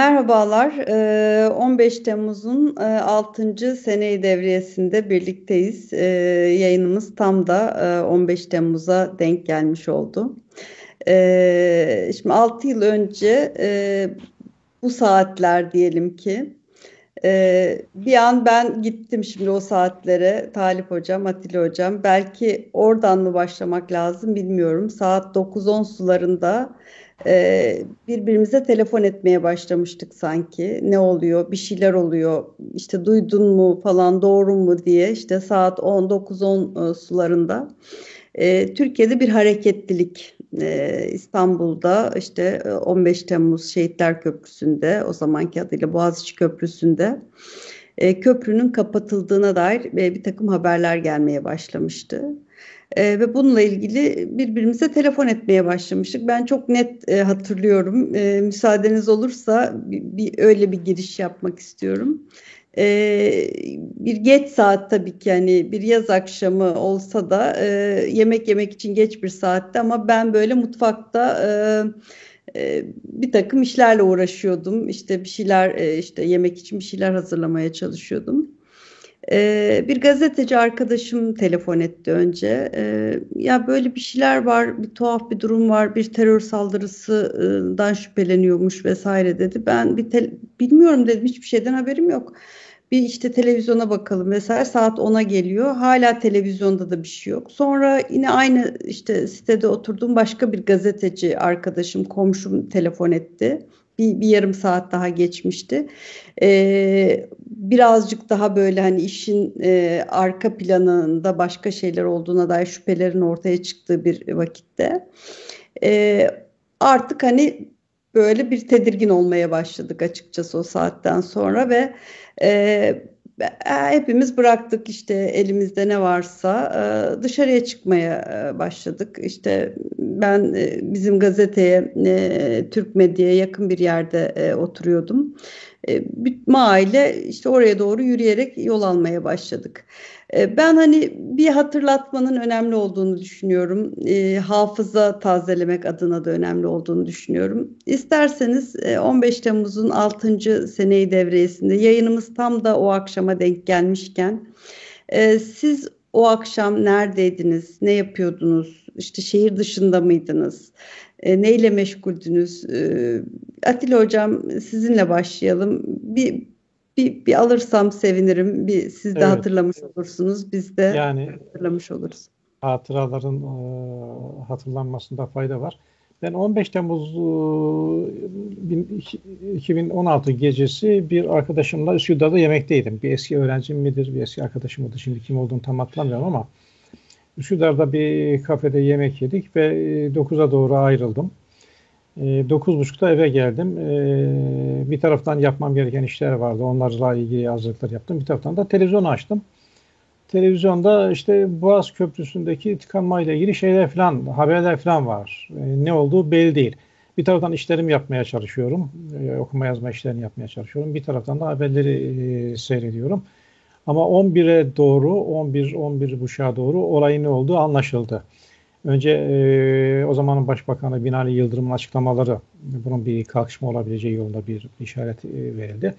Merhabalar, 15 Temmuz'un 6. seneyi devriyesinde birlikteyiz. Yayınımız tam da 15 Temmuz'a denk gelmiş oldu. Şimdi 6 yıl önce bu saatler diyelim ki bir an ben gittim şimdi o saatlere Talip Hocam, Atilla Hocam. Belki oradan mı başlamak lazım bilmiyorum. Saat 9-10 sularında e, birbirimize telefon etmeye başlamıştık sanki. Ne oluyor, bir şeyler oluyor, işte duydun mu falan doğru mu diye işte saat 19-10 e, sularında. E, Türkiye'de bir hareketlilik e, İstanbul'da işte 15 Temmuz Şehitler Köprüsü'nde o zamanki adıyla Boğaziçi Köprüsü'nde e, köprünün kapatıldığına dair e, bir takım haberler gelmeye başlamıştı. E, ve bununla ilgili birbirimize telefon etmeye başlamıştık. Ben çok net e, hatırlıyorum. E, müsaadeniz olursa bir, bir öyle bir giriş yapmak istiyorum. E, bir geç saat tabii ki yani bir yaz akşamı olsa da e, yemek yemek için geç bir saatte ama ben böyle mutfakta e, e, bir takım işlerle uğraşıyordum. İşte bir şeyler e, işte yemek için bir şeyler hazırlamaya çalışıyordum. Ee, bir gazeteci arkadaşım telefon etti önce. Ee, ya böyle bir şeyler var, bir tuhaf bir durum var, bir terör saldırısından şüpheleniyormuş vesaire dedi. Ben bir bilmiyorum dedim, hiçbir şeyden haberim yok. Bir işte televizyona bakalım vesaire saat 10'a geliyor. Hala televizyonda da bir şey yok. Sonra yine aynı işte sitede oturduğum başka bir gazeteci arkadaşım, komşum telefon etti bir, bir yarım saat daha geçmişti. Ee, birazcık daha böyle hani işin e, arka planında başka şeyler olduğuna dair şüphelerin ortaya çıktığı bir vakitte. Ee, artık hani böyle bir tedirgin olmaya başladık açıkçası o saatten sonra ve e, hepimiz bıraktık işte elimizde ne varsa e, dışarıya çıkmaya e, başladık. İşte ben e, bizim gazeteye, Türk Medya'ya yakın bir yerde oturuyordum. Bütün aile işte oraya doğru yürüyerek yol almaya başladık. E, ben hani bir hatırlatmanın önemli olduğunu düşünüyorum. E, hafıza tazelemek adına da önemli olduğunu düşünüyorum. İsterseniz 15 e, Temmuz'un 6. seneyi devriyesinde yayınımız tam da o akşama denk gelmişken e, siz o akşam neredeydiniz, ne yapıyordunuz, işte şehir dışında mıydınız, e, neyle meşguldünüz? E, Atilla Hocam sizinle başlayalım. Bir bir, bir alırsam sevinirim. Bir siz de evet. hatırlamış olursunuz. Biz de yani, hatırlamış oluruz. Hatıraların e, hatırlanmasında fayda var. Ben 15 Temmuz e, 2016 gecesi bir arkadaşımla Üsküdar'da yemekteydim. Bir eski öğrencim midir, bir eski arkadaşım mıdır? Şimdi kim olduğunu tam hatırlamıyorum ama Üsküdar'da bir kafede yemek yedik ve 9'a doğru ayrıldım. E, 9.30'da eve geldim. E, bir taraftan yapmam gereken işler vardı. Onlarla ilgili hazırlıklar yaptım. Bir taraftan da televizyon açtım. Televizyonda işte Boğaz Köprüsü'ndeki tıkanmayla ilgili şeyler falan, haberler falan var. E, ne olduğu belli değil. Bir taraftan işlerim yapmaya çalışıyorum. E, okuma yazma işlerini yapmaya çalışıyorum. Bir taraftan da haberleri e, seyrediyorum. Ama 11'e doğru, 11 11 buçuğa doğru olayın ne olduğu anlaşıldı. Önce e, o zamanın Başbakanı Binali Yıldırım'ın açıklamaları bunun bir kalkışma olabileceği yolunda bir işaret e, verildi.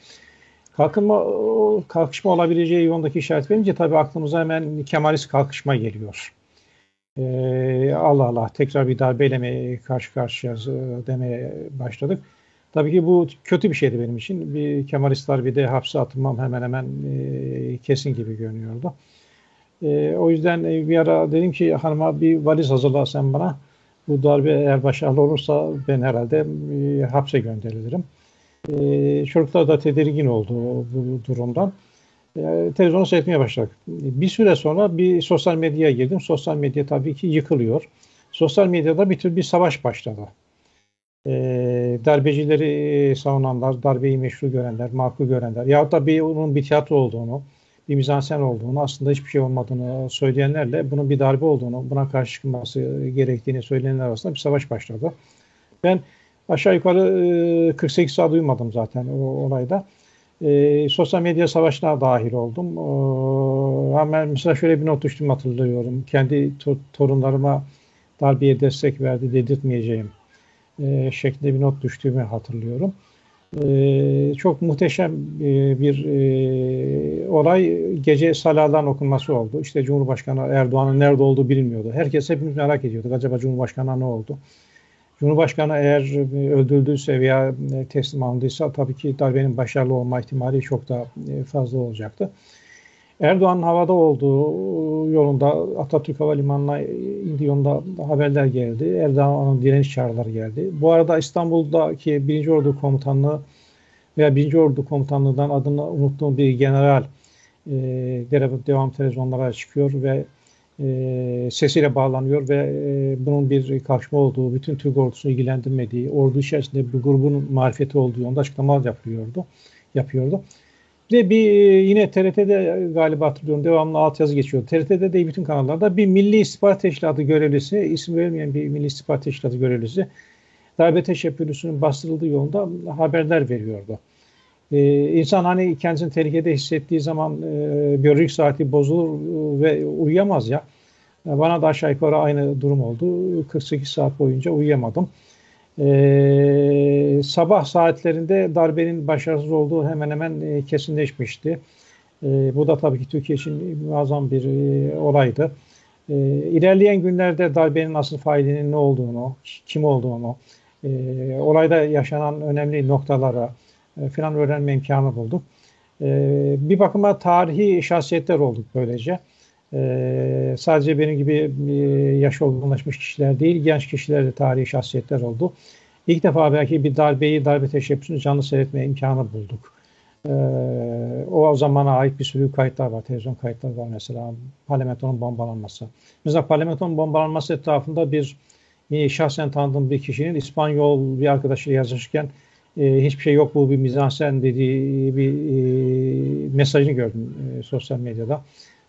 Kalkınma, kalkışma olabileceği yolundaki işaret verince tabii aklımıza hemen Kemalist kalkışma geliyor. Ee, Allah Allah tekrar bir darbeyle mi karşı karşıyayız e, demeye başladık. Tabii ki bu kötü bir şeydi benim için. Bir Kemalistler bir de hapse atılmam hemen hemen e, kesin gibi görünüyordu. E, o yüzden e, bir ara dedim ki hanıma bir valiz hazırla sen bana. Bu darbe eğer başarılı olursa ben herhalde e, hapse gönderilirim. E, çocuklar da tedirgin oldu bu durumdan. E, televizyonu seyretmeye başladık. Bir süre sonra bir sosyal medyaya girdim. Sosyal medya tabii ki yıkılıyor. Sosyal medyada bir tür bir savaş başladı. E, darbecileri savunanlar, darbeyi meşru görenler, makul görenler, yahut da bir, onun bir tiyatro olduğunu, bir mizansen olduğunu, aslında hiçbir şey olmadığını söyleyenlerle bunun bir darbe olduğunu, buna karşı çıkılması gerektiğini söyleyenler arasında bir savaş başladı. Ben aşağı yukarı 48 saat uyumadım zaten o olayda. E, sosyal medya savaşına dahil oldum. E, ama mesela şöyle bir not düştüm hatırlıyorum. Kendi to- torunlarıma darbeye destek verdi dedirtmeyeceğim e, şeklinde bir not düştüğümü hatırlıyorum. e, çok muhteşem e, bir e, olay gece saladan okunması oldu. İşte Cumhurbaşkanı Erdoğan'ın nerede olduğu bilinmiyordu. Herkes hepimiz merak ediyorduk. Acaba Cumhurbaşkanı ne oldu? Cumhurbaşkanı eğer öldürüldüyse veya teslim alındıysa tabii ki darbenin başarılı olma ihtimali çok daha fazla olacaktı. Erdoğan'ın havada olduğu yolunda Atatürk Havalimanı'na indiği yolunda haberler geldi. Erdoğan'ın direniş çağrıları geldi. Bu arada İstanbul'daki 1. Ordu Komutanlığı veya 1. Ordu Komutanlığı'ndan adını unuttuğum bir general e, devam televizyonlara çıkıyor ve e, sesiyle bağlanıyor ve e, bunun bir karşıma olduğu, bütün Türk ordusunu ilgilendirmediği, ordu içerisinde bir grubun marifeti olduğu yolunda açıklamalar yapıyordu. yapıyordu. Ve bir yine TRT'de galiba hatırlıyorum devamlı alt yazı geçiyor. TRT'de de bütün kanallarda bir Milli İstihbarat Teşkilatı görevlisi, isim verilmeyen bir Milli İstihbarat Teşkilatı görevlisi darbe teşebbüsünün bastırıldığı yolunda haberler veriyordu. Ee, insan hani kendisini tehlikede hissettiği zaman e, biyolojik saati bozulur ve uyuyamaz ya. Bana da aşağı yukarı aynı durum oldu. 48 saat boyunca uyuyamadım. Ee, sabah saatlerinde darbenin başarısız olduğu hemen hemen e, kesinleşmişti. E, bu da tabii ki Türkiye için muazzam bir e, olaydı. E, ilerleyen günlerde darbenin asıl failinin ne olduğunu, kim olduğunu, e, olayda yaşanan önemli noktalara e, falan öğrenme imkanı bulduk. E, bir bakıma tarihi şahsiyetler olduk böylece. Ee, sadece benim gibi e, yaş olgunlaşmış kişiler değil, genç kişiler de tarihi şahsiyetler oldu. İlk defa belki bir darbeyi, darbe teşebbüsünü canlı seyretme imkanı bulduk. Ee, o zamana ait bir sürü kayıtlar var, televizyon kayıtları var mesela. Parlamentonun bombalanması. Mesela parlamentonun bombalanması etrafında bir e, şahsen tanıdığım bir kişinin İspanyol bir arkadaşıyla yazışırken e, hiçbir şey yok bu bir mizansen dediği bir mesajını gördüm sosyal medyada.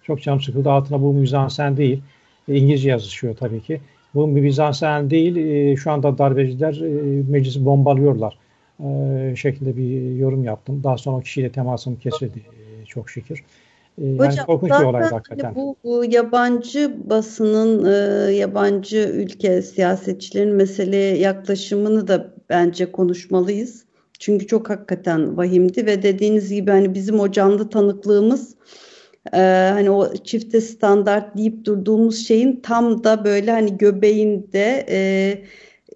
Çok canım sıkıldı. Altına bu mizansen değil. E, İngilizce yazışıyor tabii ki. Bu mizansen değil. E, şu anda darbeciler e, meclisi bombalıyorlar. E, şeklinde bir yorum yaptım. Daha sonra o kişiyle temasım kesildi e, çok şükür. Yani Hocam, korkunç bir olay hakikaten. Bu, bu yabancı basının, e, yabancı ülke siyasetçilerin meseleye yaklaşımını da bence konuşmalıyız. Çünkü çok hakikaten vahimdi ve dediğiniz gibi hani bizim o canlı tanıklığımız e, hani o çifte standart deyip durduğumuz şeyin tam da böyle hani göbeğinde e,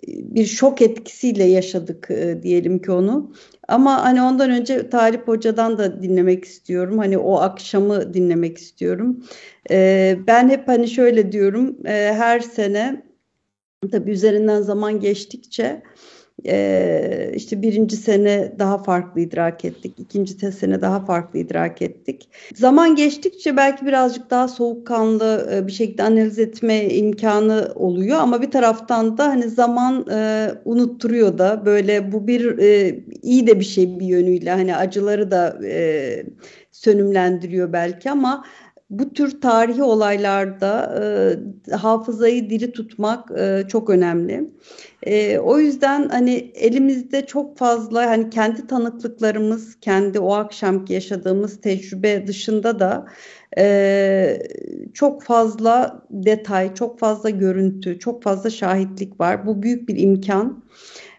bir şok etkisiyle yaşadık e, diyelim ki onu. Ama hani ondan önce Talip Hoca'dan da dinlemek istiyorum. Hani o akşamı dinlemek istiyorum. E, ben hep hani şöyle diyorum. E, her sene tabii üzerinden zaman geçtikçe e, işte birinci sene daha farklı idrak ettik. ikinci sene daha farklı idrak ettik. Zaman geçtikçe belki birazcık daha soğukkanlı e, bir şekilde analiz etme imkanı oluyor ama bir taraftan da hani zaman e, unutturuyor da böyle bu bir e, iyi de bir şey bir yönüyle hani acıları da e, sönümlendiriyor belki ama bu tür tarihi olaylarda e, hafızayı diri tutmak e, çok önemli. E, o yüzden hani elimizde çok fazla hani kendi tanıklıklarımız, kendi o akşamki yaşadığımız tecrübe dışında da e, çok fazla detay, çok fazla görüntü, çok fazla şahitlik var. Bu büyük bir imkan.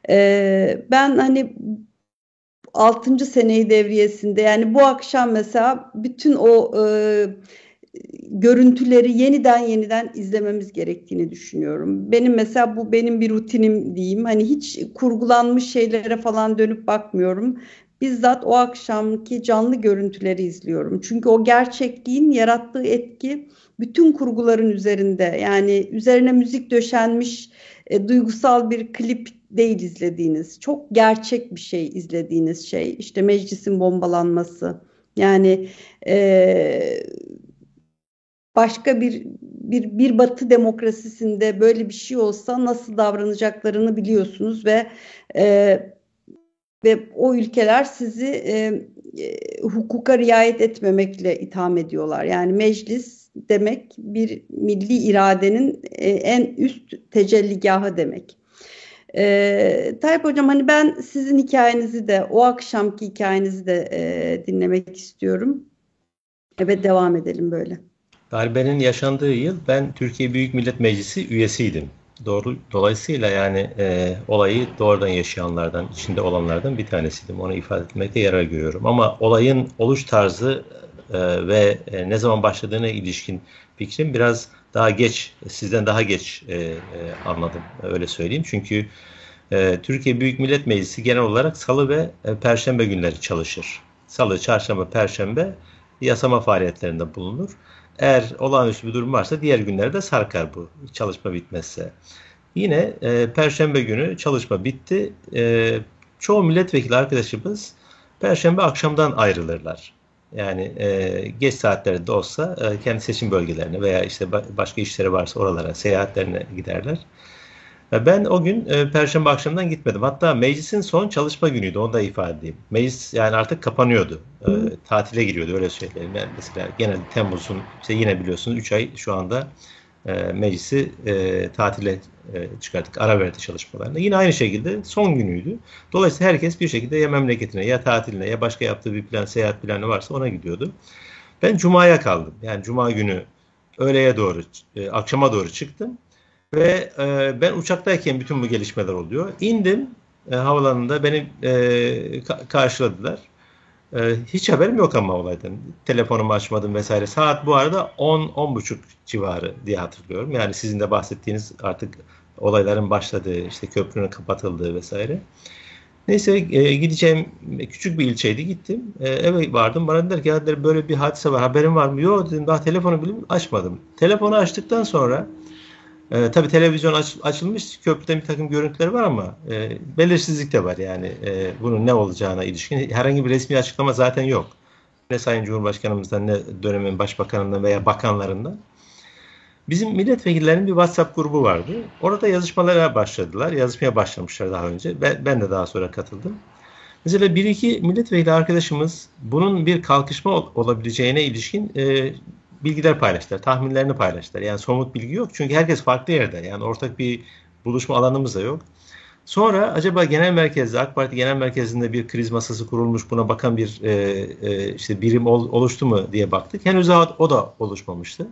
E, ben hani 6. seneyi devriyesinde yani bu akşam mesela bütün o e, görüntüleri yeniden yeniden izlememiz gerektiğini düşünüyorum. Benim mesela bu benim bir rutinim diyeyim. Hani hiç kurgulanmış şeylere falan dönüp bakmıyorum. Bizzat o akşamki canlı görüntüleri izliyorum. Çünkü o gerçekliğin yarattığı etki bütün kurguların üzerinde. Yani üzerine müzik döşenmiş e, duygusal bir klip değil izlediğiniz. Çok gerçek bir şey izlediğiniz şey. İşte meclisin bombalanması. Yani e, başka bir bir bir Batı demokrasisinde böyle bir şey olsa nasıl davranacaklarını biliyorsunuz ve e, ve o ülkeler sizi e, hukuka riayet etmemekle itham ediyorlar. Yani meclis demek bir milli iradenin e, en üst tecelligahı demek. E, Tayyip Hocam hani ben sizin hikayenizi de o akşamki hikayenizi de e, dinlemek istiyorum. Evet devam edelim böyle. Darbenin yaşandığı yıl ben Türkiye Büyük Millet Meclisi üyesiydim. Doğru, dolayısıyla yani e, olayı doğrudan yaşayanlardan, içinde olanlardan bir tanesiydim. Onu ifade etmekte yarar görüyorum. Ama olayın oluş tarzı e, ve e, ne zaman başladığına ilişkin fikrim biraz daha geç, sizden daha geç e, e, anladım. Öyle söyleyeyim. Çünkü e, Türkiye Büyük Millet Meclisi genel olarak salı ve e, perşembe günleri çalışır. Salı, çarşamba, perşembe yasama faaliyetlerinde bulunur. Eğer olağanüstü bir durum varsa diğer günlerde sarkar bu çalışma bitmezse. Yine e, Perşembe günü çalışma bitti. E, çoğu milletvekili arkadaşımız Perşembe akşamdan ayrılırlar. Yani e, geç saatlerde olsa e, kendi seçim bölgelerine veya işte başka işleri varsa oralara seyahatlerine giderler. Ben o gün e, Perşembe akşamından gitmedim. Hatta meclisin son çalışma günüydü. Onu da ifade edeyim. Meclis yani artık kapanıyordu. E, tatile giriyordu öyle söyleyelim. Yani mesela genelde Temmuz'un işte yine biliyorsunuz 3 ay şu anda e, meclisi e, tatile e, çıkarttık. Ara verdi çalışmalarına. Yine aynı şekilde son günüydü. Dolayısıyla herkes bir şekilde ya memleketine ya tatiline ya başka yaptığı bir plan, seyahat planı varsa ona gidiyordu. Ben Cuma'ya kaldım. Yani Cuma günü öğleye doğru, e, akşama doğru çıktım. Ve e, ben uçaktayken bütün bu gelişmeler oluyor. İndim e, havalanında beni e, ka- karşıladılar. E, hiç haberim yok ama olaydan. Telefonumu açmadım vesaire. Saat bu arada 10-10.30 civarı diye hatırlıyorum. Yani sizin de bahsettiğiniz artık olayların başladığı, işte köprünün kapatıldığı vesaire. Neyse e, gideceğim küçük bir ilçeydi gittim. E, eve vardım. Bana dediler ki böyle bir hadise var. Haberin var mı? Yok dedim daha telefonu bile açmadım. Telefonu açtıktan sonra e, tabii televizyon aç, açılmış, köprüden bir takım görüntüler var ama e, belirsizlik de var yani e, bunun ne olacağına ilişkin herhangi bir resmi açıklama zaten yok. Ne Sayın Cumhurbaşkanımızdan ne dönemin başbakanından veya bakanlarından. Bizim milletvekillerinin bir WhatsApp grubu vardı. Orada yazışmalara başladılar. Yazışmaya başlamışlar daha önce. Ben, ben de daha sonra katıldım. Mesela bir iki milletvekili arkadaşımız bunun bir kalkışma olabileceğine ilişkin e, bilgiler paylaştılar, tahminlerini paylaştılar. Yani somut bilgi yok çünkü herkes farklı yerde. Yani ortak bir buluşma alanımız da yok. Sonra acaba genel merkezde AK Parti genel merkezinde bir kriz masası kurulmuş buna bakan bir e, e, işte birim ol, oluştu mu diye baktık. Henüz o, o da oluşmamıştı.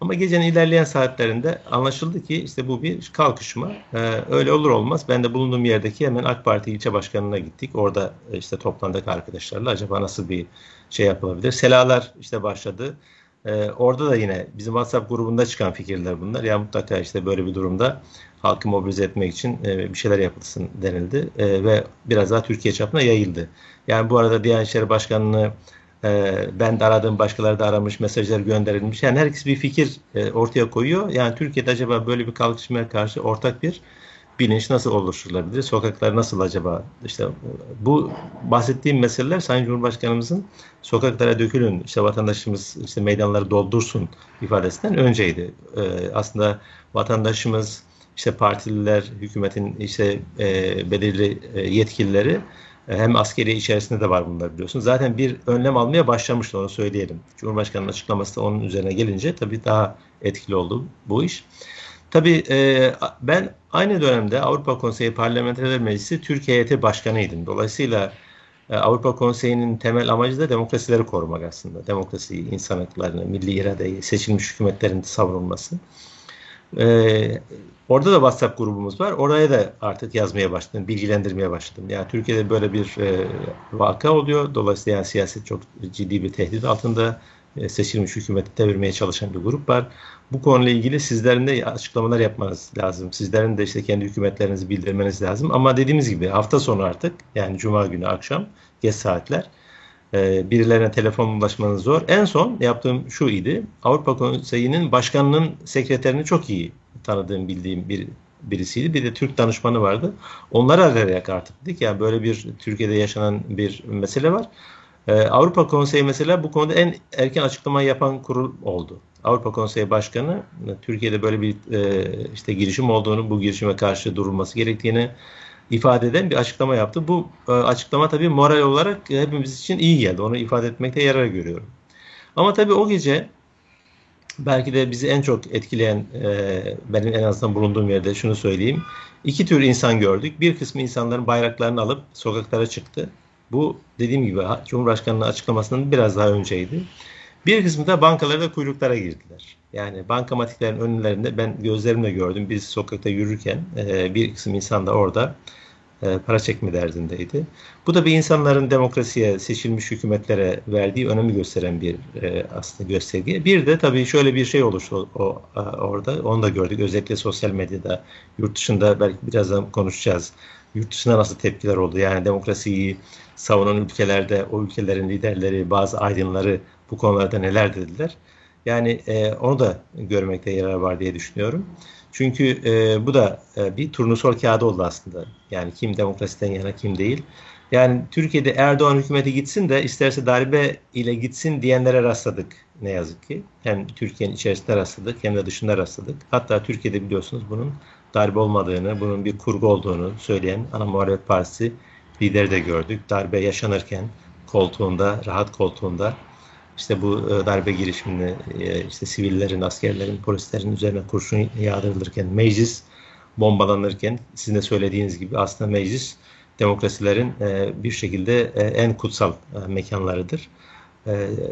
Ama gecenin ilerleyen saatlerinde anlaşıldı ki işte bu bir kalkışma. Ee, öyle olur olmaz. Ben de bulunduğum yerdeki hemen AK Parti ilçe başkanına gittik. Orada işte toplandık arkadaşlarla. Acaba nasıl bir şey yapılabilir? Selalar işte başladı. Ee, orada da yine bizim WhatsApp grubunda çıkan fikirler bunlar. Ya mutlaka işte böyle bir durumda halkı mobilize etmek için e, bir şeyler yapılsın denildi e, ve biraz daha Türkiye çapına yayıldı. Yani bu arada Diyanet İşleri Başkanı'nı e, ben de aradığım başkaları da aramış, mesajlar gönderilmiş. Yani herkes bir fikir e, ortaya koyuyor. Yani Türkiye'de acaba böyle bir kalkışmaya karşı ortak bir bilinç nasıl oluşturulabilir? Sokaklar nasıl acaba? İşte bu bahsettiğim meseleler Sayın Cumhurbaşkanımızın sokaklara dökülün, işte vatandaşımız işte meydanları doldursun ifadesinden önceydi. Ee, aslında vatandaşımız, işte partililer, hükümetin işte e, belirli e, yetkilileri e, hem askeri içerisinde de var bunlar biliyorsunuz. Zaten bir önlem almaya başlamıştı onu söyleyelim. Cumhurbaşkanının açıklaması da onun üzerine gelince tabii daha etkili oldu bu iş. Tabii e, ben aynı dönemde Avrupa Konseyi Parlamenterler Meclisi Türkiye Heyeti Başkanıydım. Dolayısıyla e, Avrupa Konseyi'nin temel amacı da demokrasileri korumak aslında. Demokrasiyi, insan haklarını, milli iradeyi, seçilmiş hükümetlerin savunulması. E, orada da WhatsApp grubumuz var. Oraya da artık yazmaya başladım, bilgilendirmeye başladım. Yani Türkiye'de böyle bir e, vaka oluyor. Dolayısıyla yani siyaset çok ciddi bir tehdit altında. Seçilmiş hükümeti devirmeye çalışan bir grup var. Bu konuyla ilgili sizlerin de açıklamalar yapmanız lazım. Sizlerin de işte kendi hükümetlerinizi bildirmeniz lazım. Ama dediğimiz gibi hafta sonu artık yani cuma günü akşam geç saatler e, birilerine telefon ulaşmanız zor. En son yaptığım şu idi. Avrupa Konseyi'nin başkanının sekreterini çok iyi tanıdığım, bildiğim bir birisiydi. Bir de Türk danışmanı vardı. Onları arayarak artık dedik. Yani böyle bir Türkiye'de yaşanan bir mesele var. Ee, Avrupa Konseyi mesela bu konuda en erken açıklama yapan kurul oldu. Avrupa Konseyi Başkanı Türkiye'de böyle bir e, işte girişim olduğunu, bu girişime karşı durulması gerektiğini ifade eden bir açıklama yaptı. Bu e, açıklama tabii moral olarak hepimiz için iyi geldi. Onu ifade etmekte yarar görüyorum. Ama tabii o gece belki de bizi en çok etkileyen e, benim en azından bulunduğum yerde şunu söyleyeyim. İki tür insan gördük. Bir kısmı insanların bayraklarını alıp sokaklara çıktı. Bu dediğim gibi Cumhurbaşkanı'nın açıklamasının biraz daha önceydi. Bir kısmı da bankalarda kuyruklara girdiler. Yani bankamatiklerin önlerinde ben gözlerimle gördüm. Biz sokakta yürürken e, bir kısım insan da orada e, para çekme derdindeydi. Bu da bir insanların demokrasiye, seçilmiş hükümetlere verdiği önemi gösteren bir e, aslında gösterge. Bir de tabii şöyle bir şey oluştu orada. Onu da gördük. Özellikle sosyal medyada, yurt dışında belki birazdan konuşacağız. Yurt dışında nasıl tepkiler oldu? Yani demokrasiyi savunan ülkelerde o ülkelerin liderleri, bazı aydınları bu konularda neler dediler? Yani e, onu da görmekte yarar var diye düşünüyorum. Çünkü e, bu da e, bir turnusol kağıdı oldu aslında. Yani kim demokrasiden yana kim değil. Yani Türkiye'de Erdoğan hükümeti gitsin de isterse darbe ile gitsin diyenlere rastladık ne yazık ki. Hem Türkiye'nin içerisinde rastladık hem de dışında rastladık. Hatta Türkiye'de biliyorsunuz bunun darbe olmadığını, bunun bir kurgu olduğunu söyleyen ana muhalefet partisi lideri de gördük. Darbe yaşanırken koltuğunda, rahat koltuğunda işte bu e, darbe girişimini e, işte sivillerin, askerlerin, polislerin üzerine kurşun yağdırılırken, meclis bombalanırken sizin de söylediğiniz gibi aslında meclis demokrasilerin e, bir şekilde en kutsal mekanlarıdır.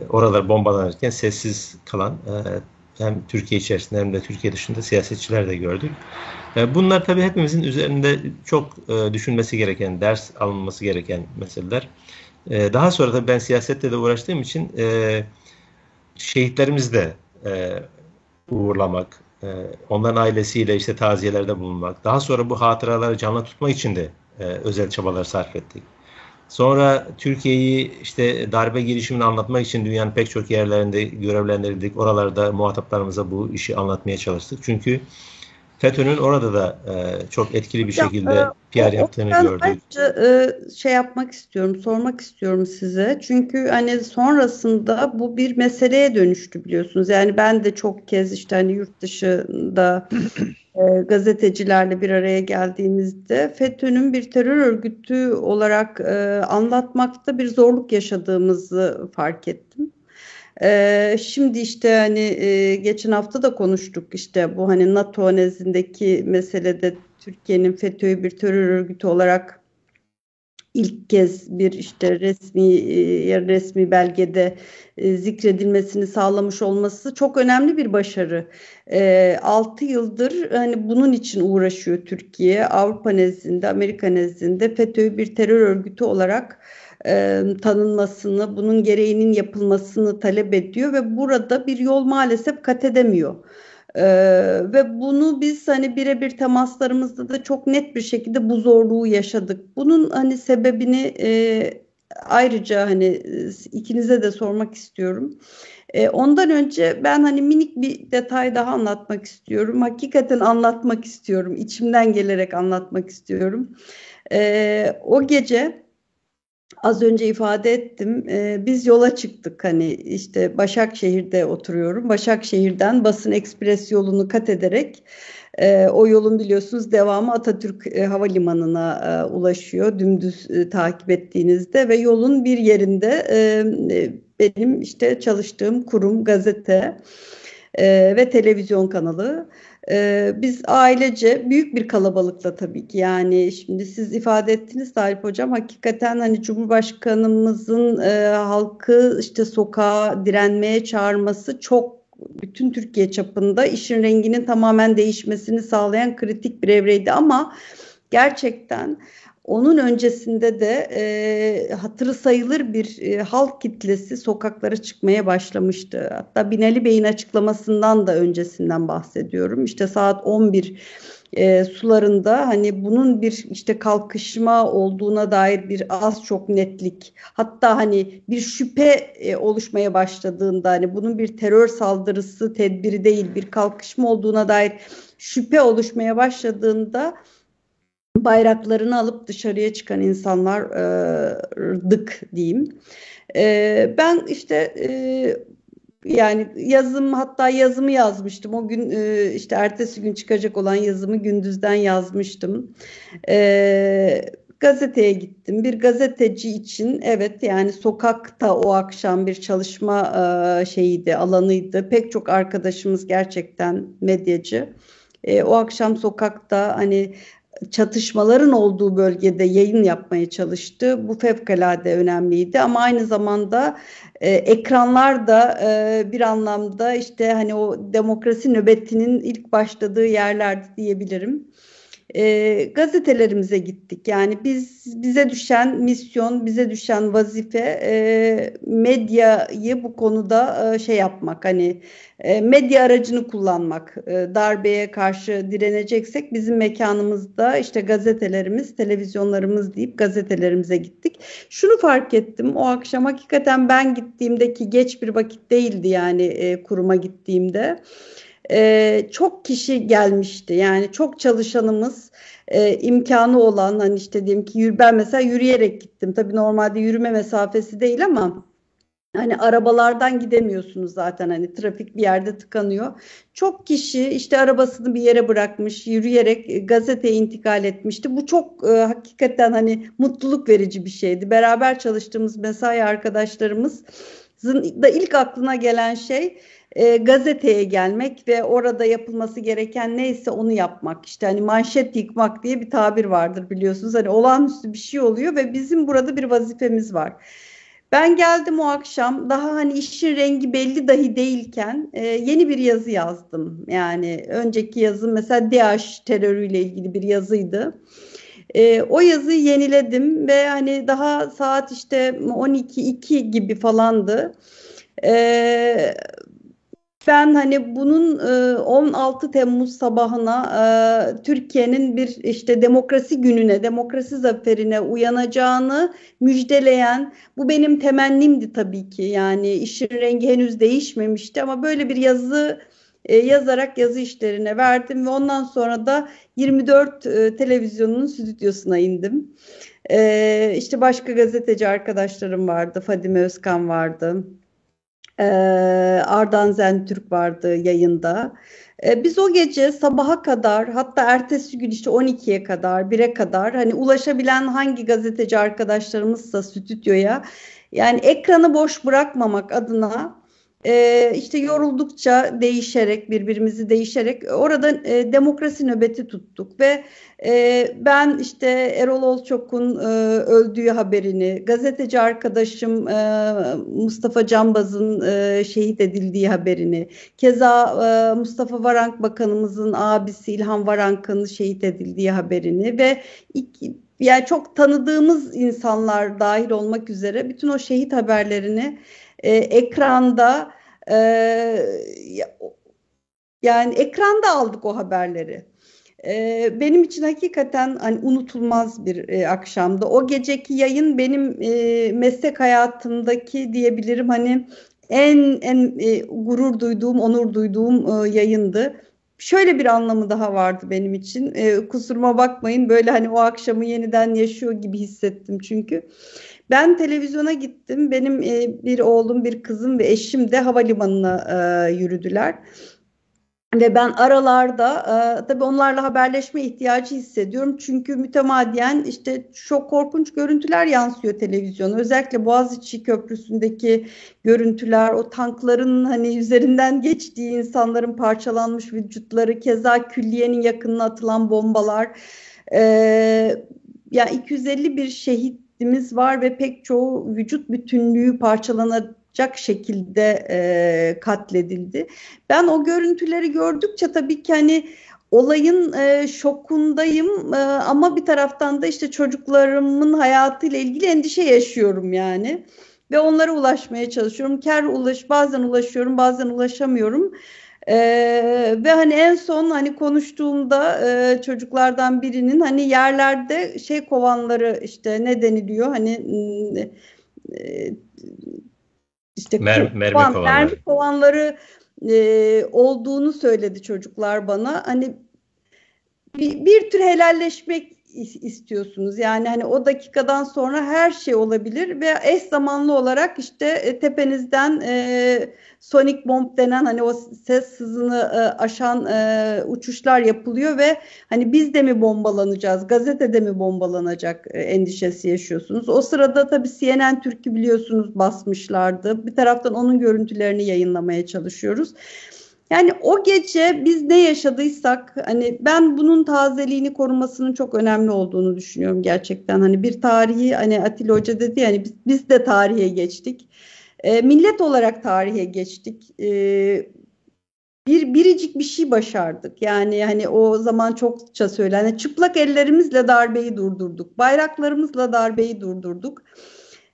Oralar bombalanırken sessiz kalan hem Türkiye içerisinde hem de Türkiye dışında siyasetçiler de gördük. Bunlar tabii hepimizin üzerinde çok düşünmesi gereken, ders alınması gereken meseleler. E, daha sonra da ben siyasette de uğraştığım için e, şehitlerimizi de e, uğurlamak, e, onların ailesiyle işte taziyelerde bulunmak, daha sonra bu hatıraları canlı tutmak için de e, özel çabalar sarf ettik. Sonra Türkiye'yi işte darbe girişimini anlatmak için dünyanın pek çok yerlerinde görevlendirildik. Oralarda muhataplarımıza bu işi anlatmaya çalıştık. Çünkü FETÖ'nün orada da e, çok etkili bir şekilde ya, PR o, yaptığını ben gördük. Ayrıca e, şey yapmak istiyorum, sormak istiyorum size. Çünkü hani sonrasında bu bir meseleye dönüştü biliyorsunuz. Yani ben de çok kez işte hani yurt dışında e, gazetecilerle bir araya geldiğimizde FETÖ'nün bir terör örgütü olarak e, anlatmakta bir zorluk yaşadığımızı fark ettim. Ee, şimdi işte hani e, geçen hafta da konuştuk işte bu hani NATO nezdindeki meselede Türkiye'nin FETÖ'yü bir terör örgütü olarak ilk kez bir işte resmi e, resmi belgede e, zikredilmesini sağlamış olması çok önemli bir başarı. E, 6 yıldır hani bunun için uğraşıyor Türkiye. Avrupa nezdinde, Amerika nezdinde FETÖ'yü bir terör örgütü olarak e, tanınmasını, bunun gereğinin yapılmasını talep ediyor ve burada bir yol maalesef kat edemiyor. Ee, ve bunu biz hani birebir temaslarımızda da çok net bir şekilde bu zorluğu yaşadık. Bunun hani sebebini e, ayrıca hani ikinize de sormak istiyorum. E, ondan önce ben hani minik bir detay daha anlatmak istiyorum. Hakikaten anlatmak istiyorum. İçimden gelerek anlatmak istiyorum. E, o gece az önce ifade ettim. E, biz yola çıktık hani işte Başakşehir'de oturuyorum. Başakşehir'den Basın Ekspres yolunu kat ederek e, o yolun biliyorsunuz devamı Atatürk e, Havalimanı'na e, ulaşıyor. Dümdüz e, takip ettiğinizde ve yolun bir yerinde e, e benim işte çalıştığım kurum, gazete e, ve televizyon kanalı. Ee, biz ailece büyük bir kalabalıkla tabii ki yani şimdi siz ifade ettiniz Talip Hocam hakikaten hani Cumhurbaşkanımızın e, halkı işte sokağa direnmeye çağırması çok bütün Türkiye çapında işin renginin tamamen değişmesini sağlayan kritik bir evreydi ama gerçekten onun öncesinde de e, hatırı sayılır bir e, halk kitlesi sokaklara çıkmaya başlamıştı. Hatta Binali Bey'in açıklamasından da öncesinden bahsediyorum. İşte saat 11 e, sularında hani bunun bir işte kalkışma olduğuna dair bir az çok netlik hatta hani bir şüphe e, oluşmaya başladığında hani bunun bir terör saldırısı tedbiri değil bir kalkışma olduğuna dair şüphe oluşmaya başladığında bayraklarını alıp dışarıya çıkan insanlardık diyeyim. E, ben işte e, yani yazım hatta yazımı yazmıştım. O gün e, işte ertesi gün çıkacak olan yazımı gündüzden yazmıştım. E, gazeteye gittim. Bir gazeteci için evet yani sokakta o akşam bir çalışma e, şeyiydi, alanıydı. Pek çok arkadaşımız gerçekten medyacı. E, o akşam sokakta hani çatışmaların olduğu bölgede yayın yapmaya çalıştı. Bu fevkalade önemliydi ama aynı zamanda e, ekranlar da e, bir anlamda işte hani o demokrasi nöbetinin ilk başladığı yerlerdi diyebilirim e, gazetelerimize gittik. Yani biz bize düşen misyon, bize düşen vazife e, medyayı bu konuda e, şey yapmak. Hani e, medya aracını kullanmak. E, darbeye karşı direneceksek bizim mekanımızda işte gazetelerimiz, televizyonlarımız deyip gazetelerimize gittik. Şunu fark ettim. O akşam hakikaten ben gittiğimdeki geç bir vakit değildi yani e, kuruma gittiğimde e, çok kişi gelmişti. Yani çok çalışanımız e, imkanı olan hani işte diyelim ki ben mesela yürüyerek gittim. Tabii normalde yürüme mesafesi değil ama Hani arabalardan gidemiyorsunuz zaten hani trafik bir yerde tıkanıyor. Çok kişi işte arabasını bir yere bırakmış, yürüyerek gazeteye intikal etmişti. Bu çok e, hakikaten hani mutluluk verici bir şeydi. Beraber çalıştığımız mesai arkadaşlarımızın da ilk aklına gelen şey e, gazeteye gelmek ve orada yapılması gereken neyse onu yapmak. İşte hani manşet yıkmak diye bir tabir vardır biliyorsunuz. Hani olağanüstü bir şey oluyor ve bizim burada bir vazifemiz var. Ben geldim o akşam daha hani işin rengi belli dahi değilken e, yeni bir yazı yazdım. Yani önceki yazım mesela DAEŞ terörüyle ilgili bir yazıydı. E, o yazıyı yeniledim ve hani daha saat işte 12-2 gibi falandı. E, ben hani bunun 16 Temmuz sabahına Türkiye'nin bir işte demokrasi gününe, demokrasi zaferine uyanacağını müjdeleyen, bu benim temennimdi tabii ki. Yani işin rengi henüz değişmemişti ama böyle bir yazı yazarak yazı işlerine verdim ve ondan sonra da 24 televizyonunun stüdyosuna indim. İşte başka gazeteci arkadaşlarım vardı, Fadime Özkan vardı. E, Ardan Zentürk vardı yayında. E, biz o gece sabaha kadar hatta ertesi gün işte 12'ye kadar 1'e kadar hani ulaşabilen hangi gazeteci arkadaşlarımızsa stüdyoya yani ekranı boş bırakmamak adına e, işte yoruldukça değişerek birbirimizi değişerek orada e, demokrasi nöbeti tuttuk ve e, ben işte Erol Olçok'un e, öldüğü haberini gazeteci arkadaşım e, Mustafa Cambaz'ın e, şehit edildiği haberini keza e, Mustafa Varank Bakanımızın abisi İlhan Varank'ın şehit edildiği haberini ve iki, yani çok tanıdığımız insanlar dahil olmak üzere bütün o şehit haberlerini e, ekranda e, yani ekranda aldık o haberleri. E, benim için hakikaten hani unutulmaz bir e, akşamdı. O geceki yayın benim e, meslek hayatımdaki diyebilirim hani en en e, gurur duyduğum, onur duyduğum e, yayındı. Şöyle bir anlamı daha vardı benim için. E, kusuruma bakmayın böyle hani o akşamı yeniden yaşıyor gibi hissettim çünkü. Ben televizyona gittim. Benim e, bir oğlum, bir kızım ve eşim de havalimanına e, yürüdüler. Ve ben aralarda e, tabii onlarla haberleşme ihtiyacı hissediyorum. Çünkü mütemadiyen işte çok korkunç görüntüler yansıyor televizyona. Özellikle Boğaziçi Köprüsü'ndeki görüntüler, o tankların hani üzerinden geçtiği insanların parçalanmış vücutları, keza külliyenin yakınına atılan bombalar. E, yani 250 bir şehit şeklimiz var ve pek çoğu vücut bütünlüğü parçalanacak şekilde e, katledildi. Ben o görüntüleri gördükçe tabii ki hani olayın e, şokundayım e, ama bir taraftan da işte çocuklarımın hayatıyla ilgili endişe yaşıyorum yani ve onlara ulaşmaya çalışıyorum. Ker ulaş bazen ulaşıyorum, bazen ulaşamıyorum. Ee, ve hani en son hani konuştuğumda e, çocuklardan birinin hani yerlerde şey kovanları işte ne deniliyor hani e, işte Mer mermi kovan, kovanları, mermi kovanları e, olduğunu söyledi çocuklar bana. Hani bir, bir tür helalleşmek istiyorsunuz. Yani hani o dakikadan sonra her şey olabilir ve eş zamanlı olarak işte e, tepenizden e, sonic bomb denen hani o ses hızını e, aşan e, uçuşlar yapılıyor ve hani biz de mi bombalanacağız, gazetede mi bombalanacak e, endişesi yaşıyorsunuz. O sırada tabii CNN Türk'ü biliyorsunuz basmışlardı. Bir taraftan onun görüntülerini yayınlamaya çalışıyoruz. Yani o gece biz ne yaşadıysak hani ben bunun tazeliğini korumasının çok önemli olduğunu düşünüyorum gerçekten. Hani bir tarihi hani Atilla Hoca dedi yani biz, biz de tarihe geçtik. E, millet olarak tarihe geçtik. E, bir biricik bir şey başardık. Yani hani o zaman çokça söylenen çıplak ellerimizle darbeyi durdurduk. Bayraklarımızla darbeyi durdurduk.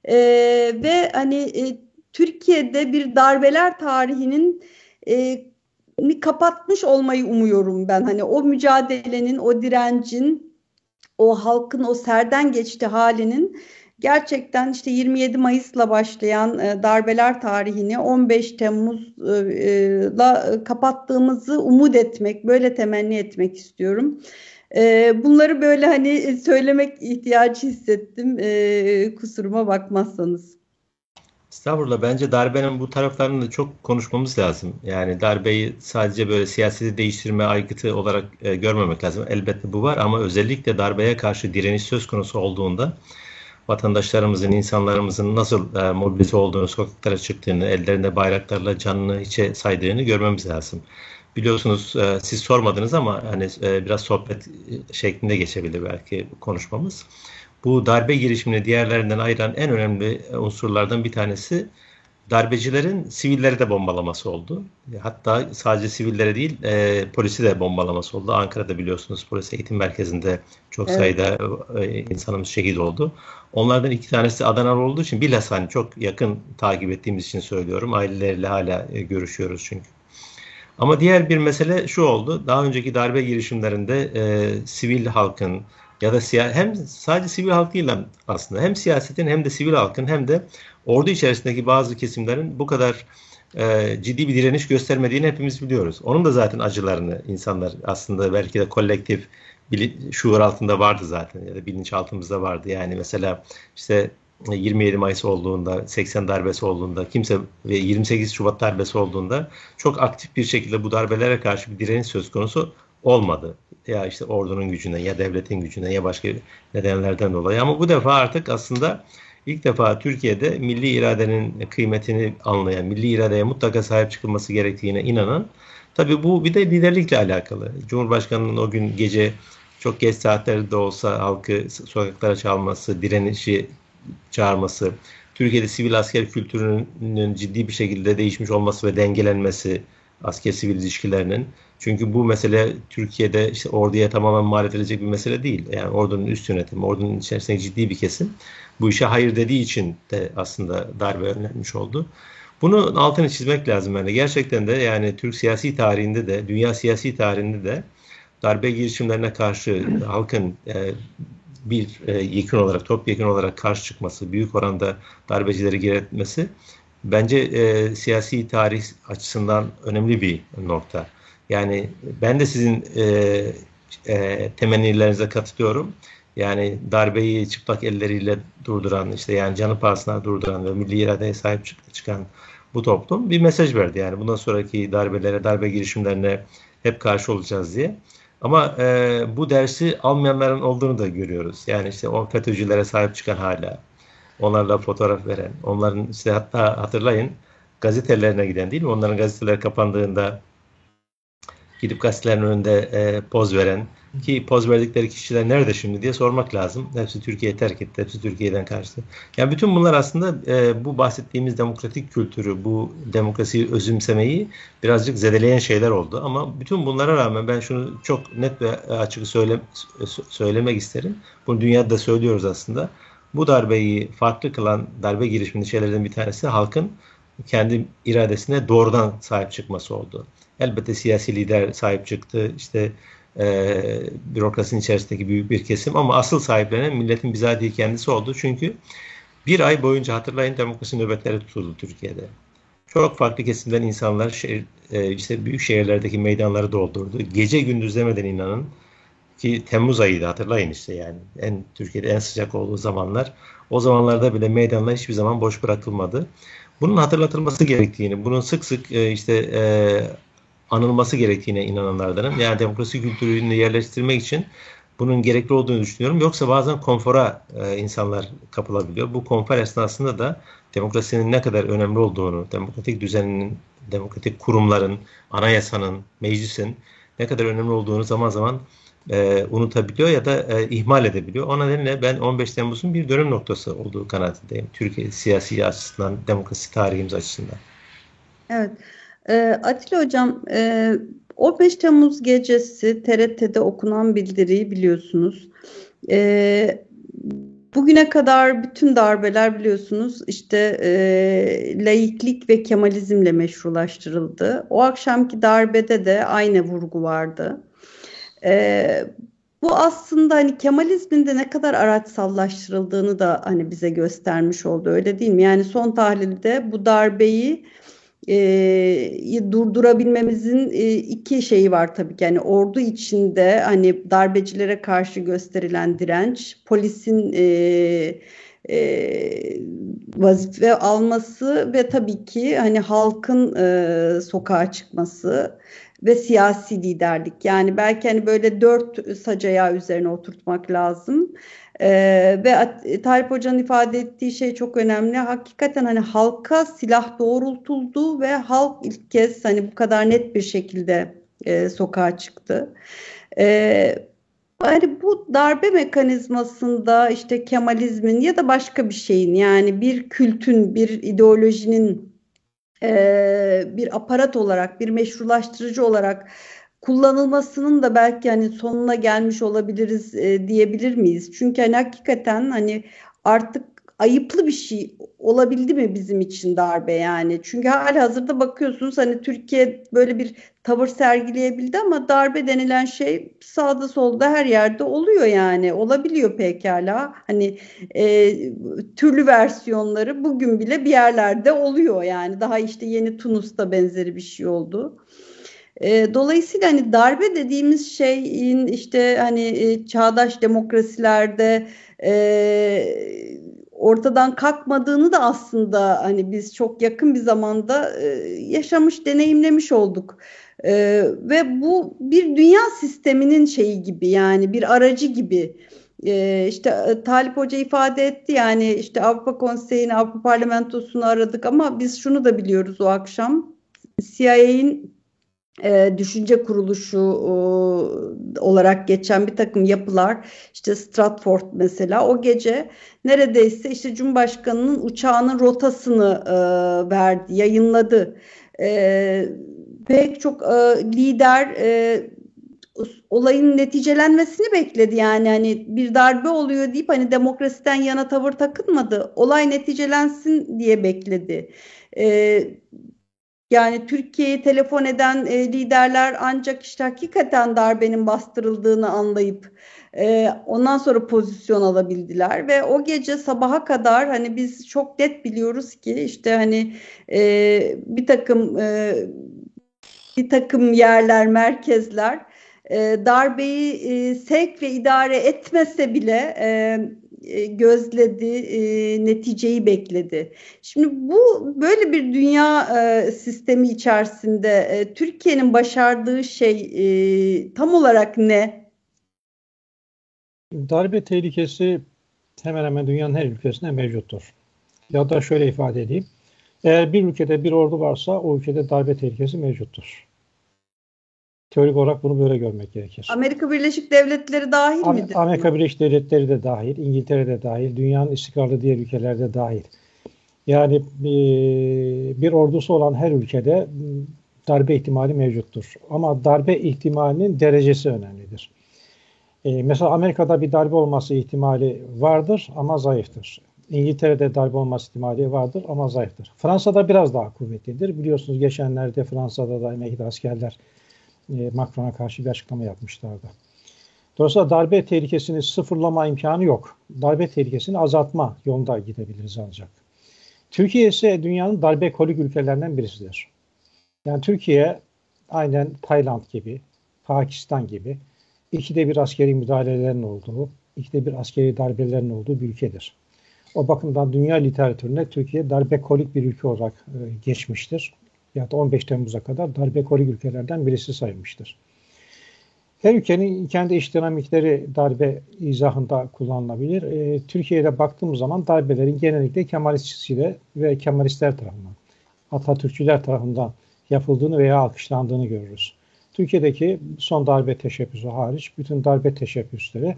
E, ve hani e, Türkiye'de bir darbeler tarihinin e, kapatmış olmayı umuyorum ben. Hani o mücadelenin, o direncin, o halkın o serden geçti halinin gerçekten işte 27 Mayıs'la başlayan e, darbeler tarihini 15 Temmuz'la e, kapattığımızı umut etmek, böyle temenni etmek istiyorum. E, bunları böyle hani söylemek ihtiyacı hissettim. E, kusuruma bakmazsanız. Estağfurullah. Bence darbenin bu taraflarını da çok konuşmamız lazım. Yani darbeyi sadece böyle siyaseti değiştirme aygıtı olarak e, görmemek lazım. Elbette bu var ama özellikle darbeye karşı direniş söz konusu olduğunda vatandaşlarımızın, insanlarımızın nasıl e, mobilize olduğunu, sokaklara çıktığını, ellerinde bayraklarla canını içe saydığını görmemiz lazım. Biliyorsunuz e, siz sormadınız ama hani e, biraz sohbet şeklinde geçebilir belki konuşmamız. Bu darbe girişimini diğerlerinden ayıran en önemli unsurlardan bir tanesi darbecilerin sivilleri de bombalaması oldu. Hatta sadece sivillere değil e, polisi de bombalaması oldu. Ankara'da biliyorsunuz polis eğitim merkezinde çok evet. sayıda e, insanımız şehit oldu. Onlardan iki tanesi Adanalı olduğu için bilhassa hani çok yakın takip ettiğimiz için söylüyorum. Aileleriyle hala e, görüşüyoruz çünkü. Ama diğer bir mesele şu oldu. Daha önceki darbe girişimlerinde e, sivil halkın ya da siya hem sadece sivil halk değil aslında hem siyasetin hem de sivil halkın hem de ordu içerisindeki bazı kesimlerin bu kadar e, ciddi bir direniş göstermediğini hepimiz biliyoruz. Onun da zaten acılarını insanlar aslında belki de kolektif şuur altında vardı zaten ya da bilinç altımızda vardı. Yani mesela işte 27 Mayıs olduğunda, 80 darbesi olduğunda, kimse ve 28 Şubat darbesi olduğunda çok aktif bir şekilde bu darbelere karşı bir direniş söz konusu olmadı. Ya işte ordunun gücünden ya devletin gücünden ya başka nedenlerden dolayı. Ama bu defa artık aslında ilk defa Türkiye'de milli iradenin kıymetini anlayan, milli iradeye mutlaka sahip çıkılması gerektiğine inanan, tabii bu bir de liderlikle alakalı. Cumhurbaşkanının o gün gece çok geç saatlerde olsa halkı sokaklara çalması, direnişi çağırması, Türkiye'de sivil asker kültürünün ciddi bir şekilde değişmiş olması ve dengelenmesi, asker sivil ilişkilerinin. Çünkü bu mesele Türkiye'de işte orduya tamamen mal edilecek bir mesele değil. Yani ordunun üst yönetimi, ordunun içerisinde ciddi bir kesim bu işe hayır dediği için de aslında darbe önlenmiş oldu. Bunun altını çizmek lazım yani. Gerçekten de yani Türk siyasi tarihinde de, dünya siyasi tarihinde de darbe girişimlerine karşı halkın e, bir e, yekün olarak, top yekün olarak karşı çıkması, büyük oranda darbecileri giretmesi bence e, siyasi tarih açısından önemli bir nokta. Yani ben de sizin e, e, temennilerinize katılıyorum. Yani darbeyi çıplak elleriyle durduran, işte yani canı pahasına durduran ve milli iradeye sahip çıkan bu toplum bir mesaj verdi. Yani bundan sonraki darbelere, darbe girişimlerine hep karşı olacağız diye. Ama e, bu dersi almayanların olduğunu da görüyoruz. Yani işte o FETÖ'cülere sahip çıkan hala, onlarla fotoğraf veren, onların işte hatta hatırlayın gazetelerine giden değil mi? Onların gazeteler kapandığında gidip gazetelerin önünde e, poz veren ki poz verdikleri kişiler nerede şimdi diye sormak lazım. Hepsi Türkiye'yi terk etti. Hepsi Türkiye'den kaçtı. Yani bütün bunlar aslında e, bu bahsettiğimiz demokratik kültürü, bu demokrasiyi özümsemeyi birazcık zedeleyen şeyler oldu. Ama bütün bunlara rağmen ben şunu çok net ve açık söyle, söylemek isterim. Bunu dünyada da söylüyoruz aslında. Bu darbeyi farklı kılan darbe girişiminin şeylerden bir tanesi halkın kendi iradesine doğrudan sahip çıkması oldu. Elbette siyasi lider sahip çıktı. İşte e, bürokrasinin içerisindeki büyük bir kesim ama asıl sahiplenen milletin bizatihi kendisi oldu. Çünkü bir ay boyunca hatırlayın demokrasi nöbetleri tutuldu Türkiye'de. Çok farklı kesimden insanlar şehir, e, işte büyük şehirlerdeki meydanları doldurdu. Gece gündüz demeden inanın ki Temmuz ayıydı hatırlayın işte yani en Türkiye'de en sıcak olduğu zamanlar. O zamanlarda bile meydanlar hiçbir zaman boş bırakılmadı. Bunun hatırlatılması gerektiğini, bunun sık sık e, işte e, anılması gerektiğine inananlardanım. Yani demokrasi kültürünü yerleştirmek için bunun gerekli olduğunu düşünüyorum. Yoksa bazen konfora e, insanlar kapılabiliyor. Bu konfor esnasında da demokrasinin ne kadar önemli olduğunu, demokratik düzenin demokratik kurumların, anayasanın, meclisin ne kadar önemli olduğunu zaman zaman e, unutabiliyor ya da e, ihmal edebiliyor. O nedenle ben 15 Temmuz'un bir dönüm noktası olduğu kanaatindeyim. Türkiye siyasi açısından, demokrasi tarihimiz açısından. Evet. E, Atilla Hocam, e, 15 Temmuz gecesi TRT'de okunan bildiriyi biliyorsunuz. E, bugüne kadar bütün darbeler biliyorsunuz işte e, laiklik ve kemalizmle meşrulaştırıldı. O akşamki darbede de aynı vurgu vardı. E, bu aslında hani Kemalizmin de ne kadar araçsallaştırıldığını da hani bize göstermiş oldu öyle değil mi? Yani son tahlilde bu darbeyi e, durdurabilmemizin e, iki şeyi var tabii ki. Yani ordu içinde hani darbecilere karşı gösterilen direnç, polisin e, e, vazife alması ve tabii ki hani halkın e, sokağa çıkması ve siyasi liderlik. Yani belki hani böyle dört sacaya üzerine oturtmak lazım. Ee, ve Talip Hoca'nın ifade ettiği şey çok önemli. Hakikaten hani halka silah doğrultuldu ve halk ilk kez hani bu kadar net bir şekilde e, sokağa çıktı. Ee, yani bu darbe mekanizmasında işte Kemalizmin ya da başka bir şeyin yani bir kültün, bir ideolojinin bir aparat olarak, bir meşrulaştırıcı olarak kullanılmasının da belki hani sonuna gelmiş olabiliriz diyebilir miyiz? Çünkü hani hakikaten hani artık ayıplı bir şey olabildi mi bizim için darbe yani? Çünkü hali hazırda bakıyorsunuz hani Türkiye böyle bir tavır sergileyebildi ama darbe denilen şey sağda solda her yerde oluyor yani. Olabiliyor pekala. Hani e, türlü versiyonları bugün bile bir yerlerde oluyor yani. Daha işte yeni Tunus'ta benzeri bir şey oldu. E, dolayısıyla hani darbe dediğimiz şeyin işte hani e, çağdaş demokrasilerde e, ortadan kalkmadığını da aslında hani biz çok yakın bir zamanda e, yaşamış, deneyimlemiş olduk. E, ve bu bir dünya sisteminin şeyi gibi yani bir aracı gibi. E, işte e, Talip Hoca ifade etti yani işte Avrupa Konseyi'ni, Avrupa Parlamentosu'nu aradık ama biz şunu da biliyoruz o akşam. CIA'in e, düşünce kuruluşu e, olarak geçen bir takım yapılar işte Stratford mesela o gece neredeyse işte Cumhurbaşkanı'nın uçağının rotasını e, verdi, yayınladı. E, pek çok e, lider e, olayın neticelenmesini bekledi yani hani bir darbe oluyor deyip hani demokrasiden yana tavır takınmadı. Olay neticelensin diye bekledi. E, yani Türkiye'ye telefon eden e, liderler ancak işte hakikaten darbenin bastırıldığını anlayıp e, ondan sonra pozisyon alabildiler. Ve o gece sabaha kadar hani biz çok net biliyoruz ki işte hani e, bir takım e, bir takım yerler, merkezler e, darbeyi e, sevk ve idare etmese bile e, e, gözledi, e, neticeyi bekledi. Şimdi bu böyle bir dünya e, sistemi içerisinde e, Türkiye'nin başardığı şey e, tam olarak ne? Darbe tehlikesi hemen hemen dünyanın her ülkesinde mevcuttur. Ya da şöyle ifade edeyim. Eğer bir ülkede bir ordu varsa o ülkede darbe tehlikesi mevcuttur. Teorik olarak bunu böyle görmek gerekir. Amerika Birleşik Devletleri dahil Am- midir? Amerika Birleşik Devletleri de dahil, İngiltere de dahil, dünyanın istikrarlı diğer ülkelerde dahil. Yani e, bir ordusu olan her ülkede darbe ihtimali mevcuttur. Ama darbe ihtimalinin derecesi önemlidir. E, mesela Amerika'da bir darbe olması ihtimali vardır ama zayıftır. İngiltere'de darbe olması ihtimali vardır ama zayıftır. Fransa'da biraz daha kuvvetlidir. Biliyorsunuz geçenlerde Fransa'da da emekli askerler e, Macron'a karşı bir açıklama yapmışlardı. Dolayısıyla darbe tehlikesini sıfırlama imkanı yok. Darbe tehlikesini azaltma yolunda gidebiliriz ancak. Türkiye ise dünyanın darbe kolik ülkelerinden birisidir. Yani Türkiye aynen Tayland gibi, Pakistan gibi ikide bir askeri müdahalelerin olduğu, ikide bir askeri darbelerin olduğu bir ülkedir. O bakımdan dünya literatüründe Türkiye darbe kolik bir ülke olarak e, geçmiştir ya da 15 Temmuz'a kadar darbe kolik ülkelerden birisi sayılmıştır. Her ülkenin kendi iş dinamikleri darbe izahında kullanılabilir. E, Türkiye'de baktığımız zaman darbelerin genellikle Kemalistçisiyle ve Kemalistler tarafından, Atatürkçüler tarafından yapıldığını veya alkışlandığını görürüz. Türkiye'deki son darbe teşebbüsü hariç bütün darbe teşebbüsleri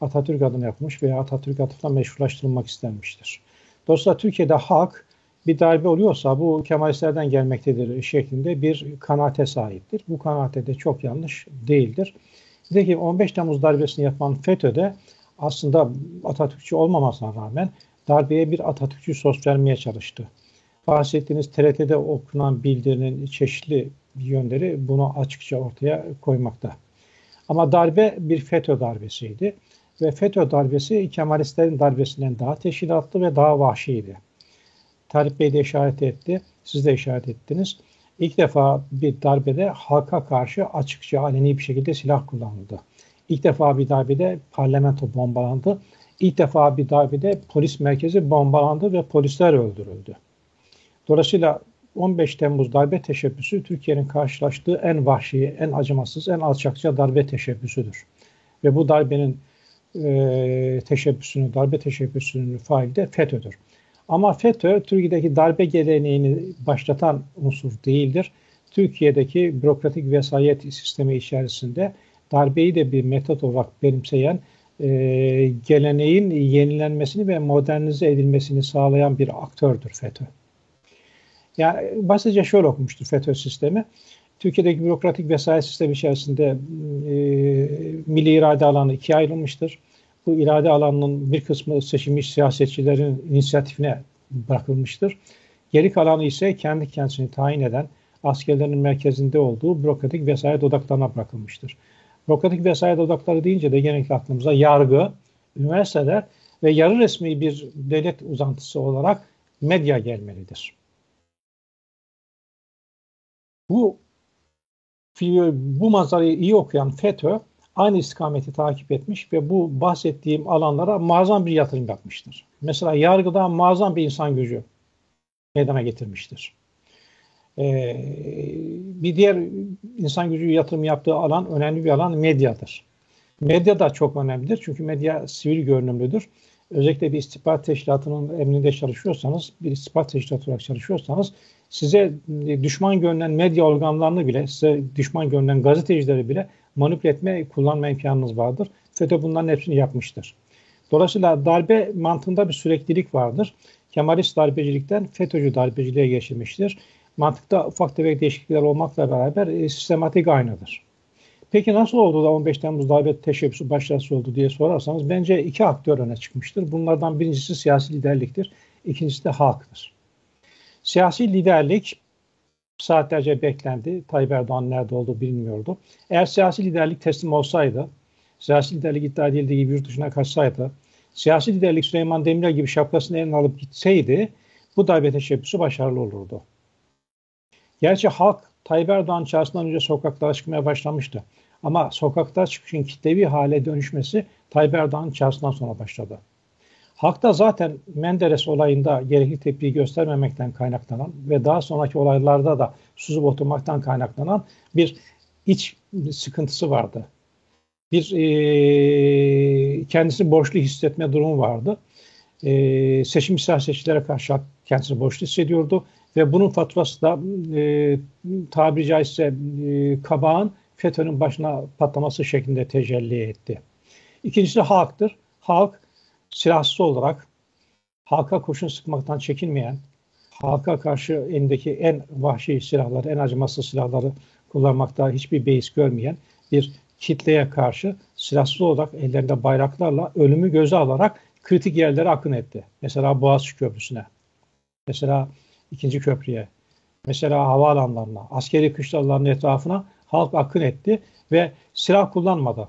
Atatürk adına yapılmış veya Atatürk adına meşrulaştırılmak istenmiştir. Dolayısıyla Türkiye'de halk bir darbe oluyorsa bu Kemalistlerden gelmektedir şeklinde bir kanaate sahiptir. Bu kanaate de çok yanlış değildir. Ki 15 Temmuz darbesini yapan FETÖ'de aslında Atatürkçü olmamasına rağmen darbeye bir Atatürkçü sos vermeye çalıştı. Bahsettiğiniz TRT'de okunan bildirinin çeşitli yönleri bunu açıkça ortaya koymakta. Ama darbe bir FETÖ darbesiydi ve FETÖ darbesi Kemalistlerin darbesinden daha teşkilatlı ve daha vahşiydi. Tarık Bey de işaret etti, siz de işaret ettiniz. İlk defa bir darbede halka karşı açıkça aleni bir şekilde silah kullanıldı. İlk defa bir darbede parlamento bombalandı. İlk defa bir darbede polis merkezi bombalandı ve polisler öldürüldü. Dolayısıyla 15 Temmuz darbe teşebbüsü Türkiye'nin karşılaştığı en vahşi, en acımasız, en alçakça darbe teşebbüsüdür. Ve bu darbenin e, teşebbüsünü, darbe teşebbüsünün faili de FETÖ'dür. Ama FETÖ Türkiye'deki darbe geleneğini başlatan unsur değildir. Türkiye'deki bürokratik vesayet sistemi içerisinde darbeyi de bir metot olarak benimseyen e, geleneğin yenilenmesini ve modernize edilmesini sağlayan bir aktördür FETÖ. Yani basitçe şöyle okumuştur FETÖ sistemi. Türkiye'deki bürokratik vesayet sistemi içerisinde e, milli irade alanı ikiye ayrılmıştır. Bu irade alanının bir kısmı seçilmiş siyasetçilerin inisiyatifine bırakılmıştır. Geri kalanı ise kendi kendisini tayin eden askerlerin merkezinde olduğu bürokratik vesayet odaklarına bırakılmıştır. Bürokratik vesayet odakları deyince de genellikle aklımıza yargı, üniversiteler ve yarı resmi bir devlet uzantısı olarak medya gelmelidir. Bu bu manzarayı iyi okuyan FETÖ aynı istikameti takip etmiş ve bu bahsettiğim alanlara muazzam bir yatırım yapmıştır. Mesela yargıda muazzam bir insan gücü meydana getirmiştir. Ee, bir diğer insan gücü yatırım yaptığı alan, önemli bir alan medyadır. Medya da çok önemlidir çünkü medya sivil görünümlüdür. Özellikle bir istihbarat teşkilatının emrinde çalışıyorsanız, bir istihbarat teşkilatı olarak çalışıyorsanız size düşman görünen medya organlarını bile, size düşman görünen gazetecileri bile manipüle etme, kullanma imkanınız vardır. FETÖ bunların hepsini yapmıştır. Dolayısıyla darbe mantığında bir süreklilik vardır. Kemalist darbecilikten FETÖ'cü darbeciliğe geçilmiştir. Mantıkta ufak tefek değişiklikler olmakla beraber e, sistematik aynıdır. Peki nasıl oldu da 15 Temmuz darbe teşebbüsü başarısı oldu diye sorarsanız bence iki aktör öne çıkmıştır. Bunlardan birincisi siyasi liderliktir, ikincisi de halktır. Siyasi liderlik saatlerce beklendi. Tayyip Erdoğan nerede olduğu bilmiyordu. Eğer siyasi liderlik teslim olsaydı, siyasi liderlik iddia edildiği gibi yurt dışına kaçsaydı, siyasi liderlik Süleyman Demirel gibi şapkasını eline alıp gitseydi bu darbe teşebbüsü başarılı olurdu. Gerçi halk Tayyip Erdoğan çağrısından önce sokaklara çıkmaya başlamıştı. Ama sokakta çıkışın kitlevi hale dönüşmesi Tayyip Erdoğan'ın çağrısından sonra başladı. Halk da zaten Menderes olayında gerekli tepkiyi göstermemekten kaynaklanan ve daha sonraki olaylarda da susup oturmaktan kaynaklanan bir iç sıkıntısı vardı. Bir e, kendisini borçlu hissetme durumu vardı. E, seçim siyasetçilere karşı kendisini borçlu hissediyordu ve bunun faturası da e, tabiri caizse e, kabağın FETÖ'nün başına patlaması şeklinde tecelli etti. İkincisi halktır. Halk silahsız olarak halka kurşun sıkmaktan çekinmeyen, halka karşı elindeki en vahşi silahları, en acımasız silahları kullanmakta hiçbir beis görmeyen bir kitleye karşı silahsız olarak ellerinde bayraklarla ölümü göze alarak kritik yerlere akın etti. Mesela Boğaziçi Köprüsü'ne, mesela ikinci köprüye, mesela havaalanlarına, askeri kışlaların etrafına halk akın etti ve silah kullanmadı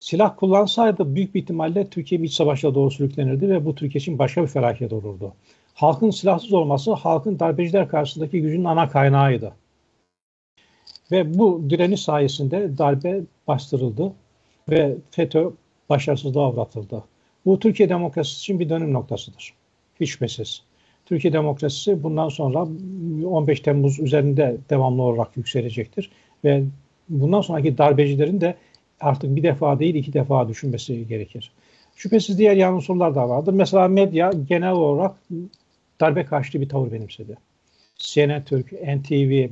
silah kullansaydı büyük bir ihtimalle Türkiye bir iç savaşa doğru sürüklenirdi ve bu Türkiye için başka bir felaket olurdu. Halkın silahsız olması halkın darbeciler karşısındaki gücünün ana kaynağıydı. Ve bu direniş sayesinde darbe bastırıldı ve FETÖ başarısızlığa uğratıldı. Bu Türkiye demokrasisi için bir dönüm noktasıdır. Hiç şüphesiz. Türkiye demokrasisi bundan sonra 15 Temmuz üzerinde devamlı olarak yükselecektir. Ve bundan sonraki darbecilerin de artık bir defa değil iki defa düşünmesi gerekir. Şüphesiz diğer yanlış unsurlar da vardır. Mesela medya genel olarak darbe karşıtı bir tavır benimsedi. CNN Türk, NTV,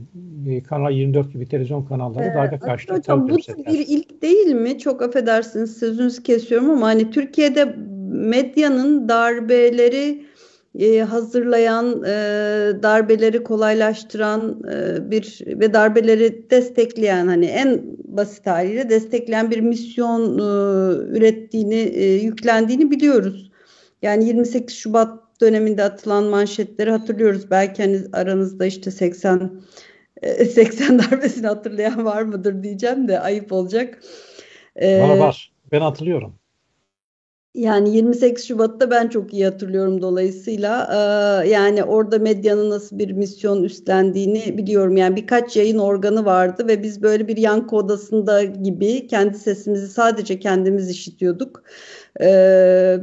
e, Kanal 24 gibi televizyon kanalları ee, darbe karşıtı Hocam bu bir ilk değil mi? Çok affedersiniz sözünüzü kesiyorum ama hani Türkiye'de medyanın darbeleri e, hazırlayan, e, darbeleri kolaylaştıran e, bir ve darbeleri destekleyen hani en basit haliyle destekleyen bir misyon ürettiğini, e, yüklendiğini biliyoruz. Yani 28 Şubat döneminde atılan manşetleri hatırlıyoruz. Belki hani aranızda işte 80 80 e, darbesini hatırlayan var mıdır diyeceğim de ayıp olacak. Ee, var var. Ben hatırlıyorum. Yani 28 Şubat'ta ben çok iyi hatırlıyorum dolayısıyla e, yani orada medyanın nasıl bir misyon üstlendiğini biliyorum. Yani birkaç yayın organı vardı ve biz böyle bir yankı odasında gibi kendi sesimizi sadece kendimiz işitiyorduk. E,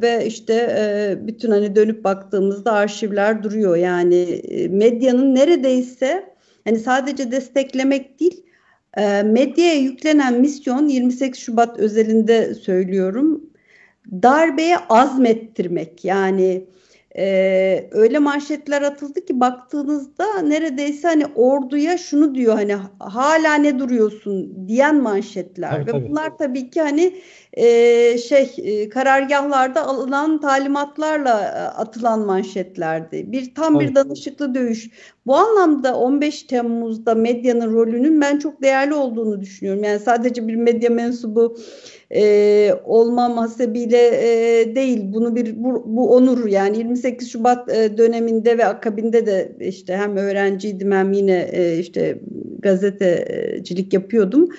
ve işte e, bütün hani dönüp baktığımızda arşivler duruyor. Yani e, medyanın neredeyse hani sadece desteklemek değil e, medyaya yüklenen misyon 28 Şubat özelinde söylüyorum darbeye azmettirmek. Yani e, öyle manşetler atıldı ki baktığınızda neredeyse hani orduya şunu diyor hani hala ne duruyorsun? diyen manşetler. Tabii, ve tabii. bunlar tabii ki hani e, şey e, karargahlarda alınan talimatlarla e, atılan manşetlerdi. Bir tam bir danışıklı dövüş. Bu anlamda 15 Temmuz'da medyanın rolünün ben çok değerli olduğunu düşünüyorum. Yani sadece bir medya mensubu e, olmam hasebiyle e, değil. Bunu bir bu, bu onur yani 28 Şubat e, döneminde ve akabinde de işte hem öğrenciydim hem yine e, işte gazetecilik yapıyordum.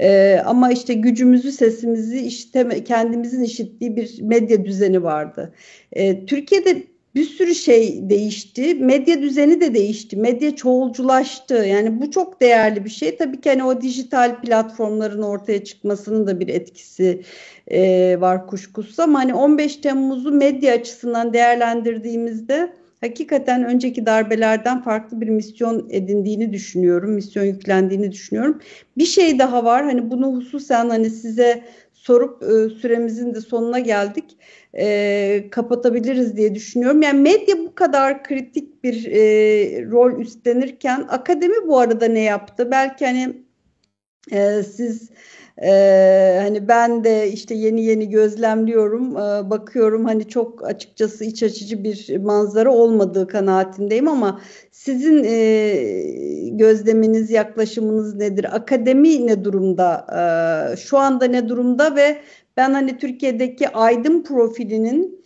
E, ama işte gücümüzü, sesimizi işte kendimizin işittiği bir medya düzeni vardı. E, Türkiye'de bir sürü şey değişti. Medya düzeni de değişti. Medya çoğulculaştı. Yani bu çok değerli bir şey. Tabii ki hani o dijital platformların ortaya çıkmasının da bir etkisi e, var kuşkusuz ama hani 15 Temmuz'u medya açısından değerlendirdiğimizde hakikaten önceki darbelerden farklı bir misyon edindiğini düşünüyorum. Misyon yüklendiğini düşünüyorum. Bir şey daha var. Hani bunu hususen hani size sorup e, süremizin de sonuna geldik. E, kapatabiliriz diye düşünüyorum. Yani medya bu kadar kritik bir e, rol üstlenirken akademi bu arada ne yaptı? Belki hani e, siz ee, hani ben de işte yeni yeni gözlemliyorum, ee, bakıyorum hani çok açıkçası iç açıcı bir manzara olmadığı kanaatindeyim ama sizin e, gözleminiz, yaklaşımınız nedir? Akademi ne durumda? Ee, şu anda ne durumda ve ben hani Türkiye'deki aydın profilinin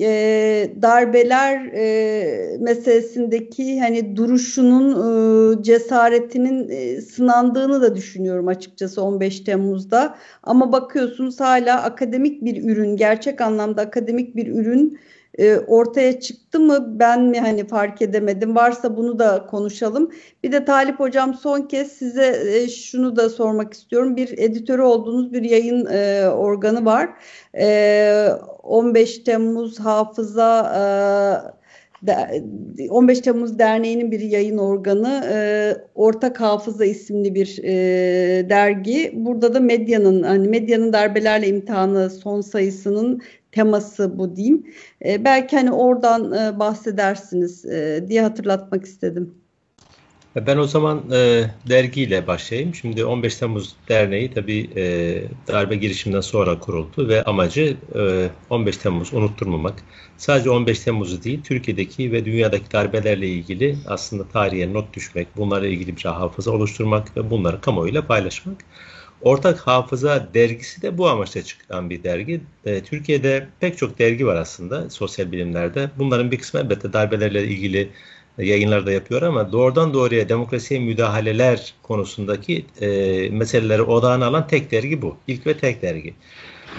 e, darbeler e, meselesindeki hani duruşunun e, cesaretinin e, sınandığını da düşünüyorum açıkçası 15 Temmuz'da. Ama bakıyorsunuz hala akademik bir ürün, gerçek anlamda akademik bir ürün e, ortaya çıktı mı ben mi hani fark edemedim varsa bunu da konuşalım. Bir de Talip Hocam son kez size e, şunu da sormak istiyorum. Bir editörü olduğunuz bir yayın e, organı var. E, 15 Temmuz Hafıza e, 15 Temmuz Derneği'nin bir yayın organı e, Ortak Hafıza isimli bir dergi. Burada da medyanın hani medyanın darbelerle imtihanı son sayısının teması bu diyeyim. E, belki hani oradan e, bahsedersiniz e, diye hatırlatmak istedim. Ben o zaman e, dergiyle başlayayım. Şimdi 15 Temmuz Derneği tabii e, darbe girişiminden sonra kuruldu ve amacı e, 15 Temmuz unutturmamak. Sadece 15 Temmuz'u değil, Türkiye'deki ve dünyadaki darbelerle ilgili aslında tarihe not düşmek, bunlarla ilgili bir hafıza oluşturmak ve bunları kamuoyuyla paylaşmak. Ortak Hafıza dergisi de bu amaçla çıkan bir dergi. E, Türkiye'de pek çok dergi var aslında sosyal bilimlerde. Bunların bir kısmı elbette darbelerle ilgili yayınlarda yapıyor ama doğrudan doğruya demokrasiye müdahaleler konusundaki e, meseleleri odağına alan tek dergi bu. İlk ve tek dergi.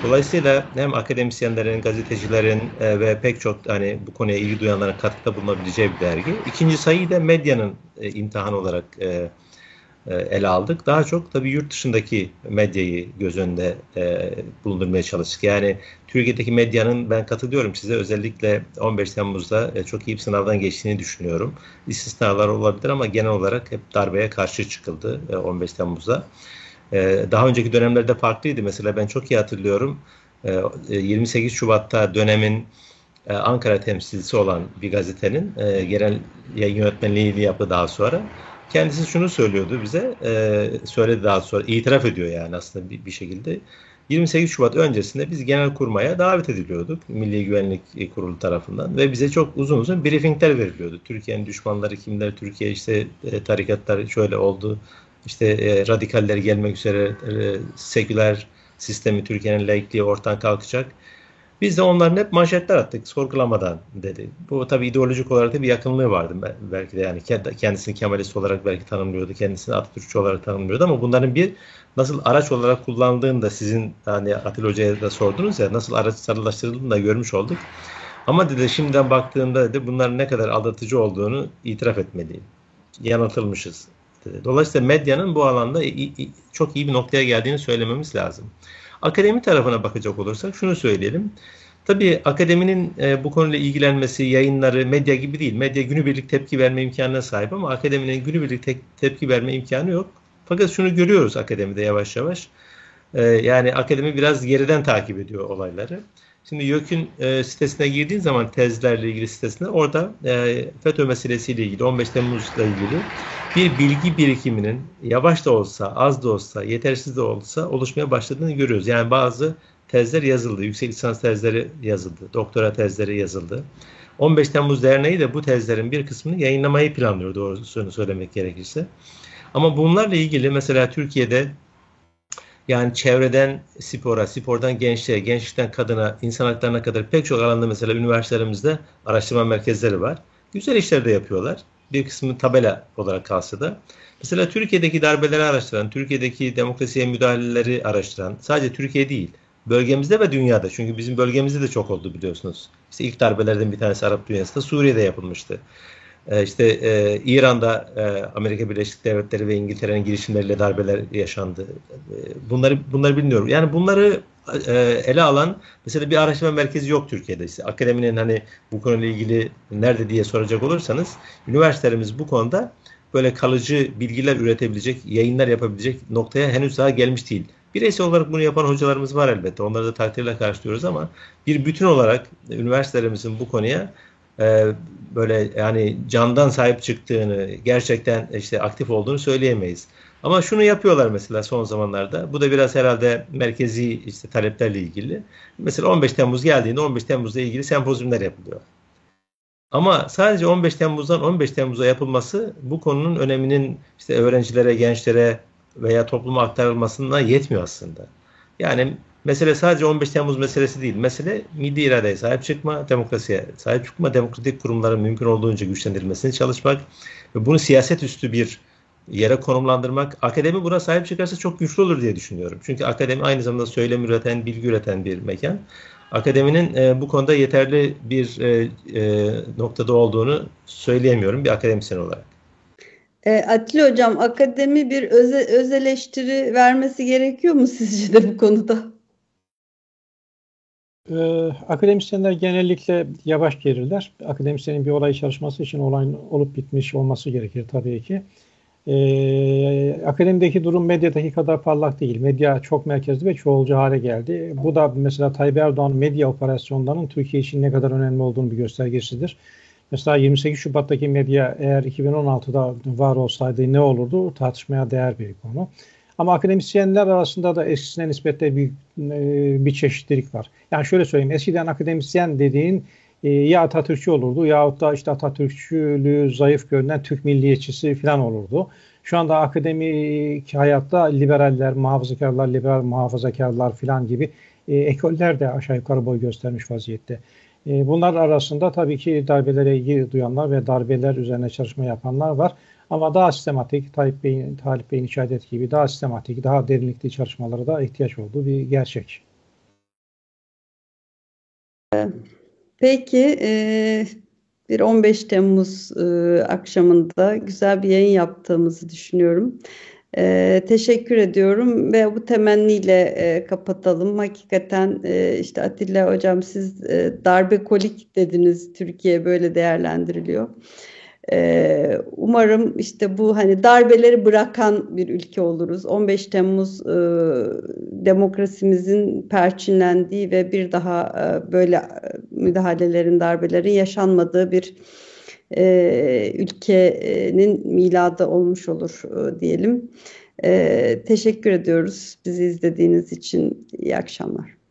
Dolayısıyla hem akademisyenlerin, gazetecilerin e, ve pek çok hani bu konuya ilgi duyanların katkıda bulunabileceği bir dergi. İkinci sayıyı da medyanın e, imtihan olarak e, ele aldık. Daha çok tabii yurt dışındaki medyayı göz önünde e, bulundurmaya çalıştık. Yani Türkiye'deki medyanın ben katılıyorum size özellikle 15 Temmuz'da e, çok iyi bir sınavdan geçtiğini düşünüyorum. İstisnalar olabilir ama genel olarak hep darbeye karşı çıkıldı e, 15 Temmuz'da. E, daha önceki dönemlerde farklıydı. Mesela ben çok iyi hatırlıyorum. E, 28 Şubat'ta dönemin e, Ankara temsilcisi olan bir gazetenin e, genel yayın yönetmenliğini yaptı daha sonra. Kendisi şunu söylüyordu bize, e, söyledi daha sonra, itiraf ediyor yani aslında bir, bir şekilde. 28 Şubat öncesinde biz genel kurmaya davet ediliyorduk Milli Güvenlik Kurulu tarafından ve bize çok uzun uzun briefingler veriliyordu. Türkiye'nin düşmanları kimler, Türkiye işte e, tarikatlar şöyle oldu, işte e, radikaller gelmek üzere e, seküler sistemi Türkiye'nin laikliği ortadan kalkacak. Biz de onların hep manşetler attık sorgulamadan dedi. Bu tabii ideolojik olarak da bir yakınlığı vardı belki de yani kendisini Kemalist olarak belki tanımlıyordu, kendisini Atatürkçü olarak tanımlıyordu ama bunların bir nasıl araç olarak kullandığını da sizin hani Atilla Hoca'ya da sordunuz ya nasıl araç sarılaştırıldığını da görmüş olduk. Ama dedi şimdiden baktığımda dedi bunların ne kadar aldatıcı olduğunu itiraf etmeliyim. Yanıltılmışız dedi. Dolayısıyla medyanın bu alanda çok iyi bir noktaya geldiğini söylememiz lazım. Akademi tarafına bakacak olursak şunu söyleyelim. Tabii akademinin e, bu konuyla ilgilenmesi, yayınları medya gibi değil. Medya günübirlik tepki verme imkanına sahip ama akademinin günübirlik te- tepki verme imkanı yok. Fakat şunu görüyoruz akademide yavaş yavaş. E, yani akademi biraz geriden takip ediyor olayları. Şimdi YÖK'ün e, sitesine girdiğin zaman tezlerle ilgili sitesine orada e, FETÖ meselesiyle ilgili 15 Temmuz'la ilgili bir bilgi birikiminin yavaş da olsa, az da olsa, yetersiz de olsa oluşmaya başladığını görüyoruz. Yani bazı tezler yazıldı, yüksek lisans tezleri yazıldı, doktora tezleri yazıldı. 15 Temmuz Derneği de bu tezlerin bir kısmını yayınlamayı planlıyor doğrusunu söylemek gerekirse. Ama bunlarla ilgili mesela Türkiye'de yani çevreden spora, spordan gençliğe, gençlikten kadına, insan haklarına kadar pek çok alanda mesela üniversitelerimizde araştırma merkezleri var. Güzel işler de yapıyorlar. Bir kısmı tabela olarak kalsa da. Mesela Türkiye'deki darbeleri araştıran, Türkiye'deki demokrasiye müdahaleleri araştıran, sadece Türkiye değil, bölgemizde ve dünyada. Çünkü bizim bölgemizde de çok oldu biliyorsunuz. İşte ilk darbelerden bir tanesi Arap dünyasında Suriye'de yapılmıştı. Ee, işte e, İran'da e, Amerika Birleşik Devletleri ve İngiltere'nin girişimleriyle darbeler yaşandı. E, bunları bunları bilmiyorum. Yani bunları e, ele alan mesela bir araştırma merkezi yok Türkiye'de. İşte akademinin hani bu konuyla ilgili nerede diye soracak olursanız üniversitelerimiz bu konuda böyle kalıcı bilgiler üretebilecek, yayınlar yapabilecek noktaya henüz daha gelmiş değil. Bireysel olarak bunu yapan hocalarımız var elbette. Onları da takdirle karşılıyoruz ama bir bütün olarak üniversitelerimizin bu konuya e, böyle yani candan sahip çıktığını, gerçekten işte aktif olduğunu söyleyemeyiz. Ama şunu yapıyorlar mesela son zamanlarda. Bu da biraz herhalde merkezi işte taleplerle ilgili. Mesela 15 Temmuz geldiğinde 15 Temmuz'la ilgili sempozyumlar yapılıyor. Ama sadece 15 Temmuz'dan 15 Temmuz'a yapılması bu konunun öneminin işte öğrencilere, gençlere veya topluma aktarılmasına yetmiyor aslında. Yani Mesele sadece 15 Temmuz meselesi değil. Mesele milli iradeye sahip çıkma, demokrasiye sahip çıkma, demokratik kurumların mümkün olduğunca güçlendirilmesini çalışmak ve bunu siyaset üstü bir yere konumlandırmak. Akademi buna sahip çıkarsa çok güçlü olur diye düşünüyorum. Çünkü akademi aynı zamanda söylem üreten, bilgi üreten bir mekan. Akademinin e, bu konuda yeterli bir e, e, noktada olduğunu söyleyemiyorum bir akademisyen olarak. E, Atilla Hocam, akademi bir öze, öz eleştiri vermesi gerekiyor mu sizce de bu konuda? Ee, akademisyenler genellikle yavaş gelirler. Akademisyenin bir olay çalışması için olayın olup bitmiş olması gerekir tabii ki. Ee, akademideki durum medyadaki kadar parlak değil. Medya çok merkezli ve çoğulcu hale geldi. Bu da mesela Tayyip Erdoğan medya operasyonlarının Türkiye için ne kadar önemli olduğunu bir göstergesidir. Mesela 28 Şubat'taki medya eğer 2016'da var olsaydı ne olurdu tartışmaya değer bir konu. Ama akademisyenler arasında da eskisine nispetle bir, e, bir çeşitlilik var. Yani şöyle söyleyeyim. Eskiden akademisyen dediğin e, ya Atatürkçü olurdu yahut da işte Atatürkçülüğü zayıf görünen Türk milliyetçisi falan olurdu. Şu anda akademik hayatta liberaller, muhafazakarlar, liberal muhafazakarlar falan gibi e, ekoller de aşağı yukarı boy göstermiş vaziyette. E, bunlar arasında tabii ki darbelere ilgi duyanlar ve darbeler üzerine çalışma yapanlar var. Ama daha sistematik, Tayyip Bey'in, Talip Bey'in işaret gibi daha sistematik, daha derinlikli çalışmalara da ihtiyaç olduğu bir gerçek. Peki, e, bir 15 Temmuz e, akşamında güzel bir yayın yaptığımızı düşünüyorum. E, teşekkür ediyorum ve bu temenniyle e, kapatalım. Hakikaten e, işte Atilla Hocam siz e, darbe kolik dediniz, Türkiye böyle değerlendiriliyor. Ee, umarım işte bu hani darbeleri bırakan bir ülke oluruz. 15 Temmuz e, demokrasimizin perçinlendiği ve bir daha e, böyle müdahalelerin, darbelerin yaşanmadığı bir e, ülkenin miladı olmuş olur e, diyelim. E, teşekkür ediyoruz bizi izlediğiniz için. İyi akşamlar.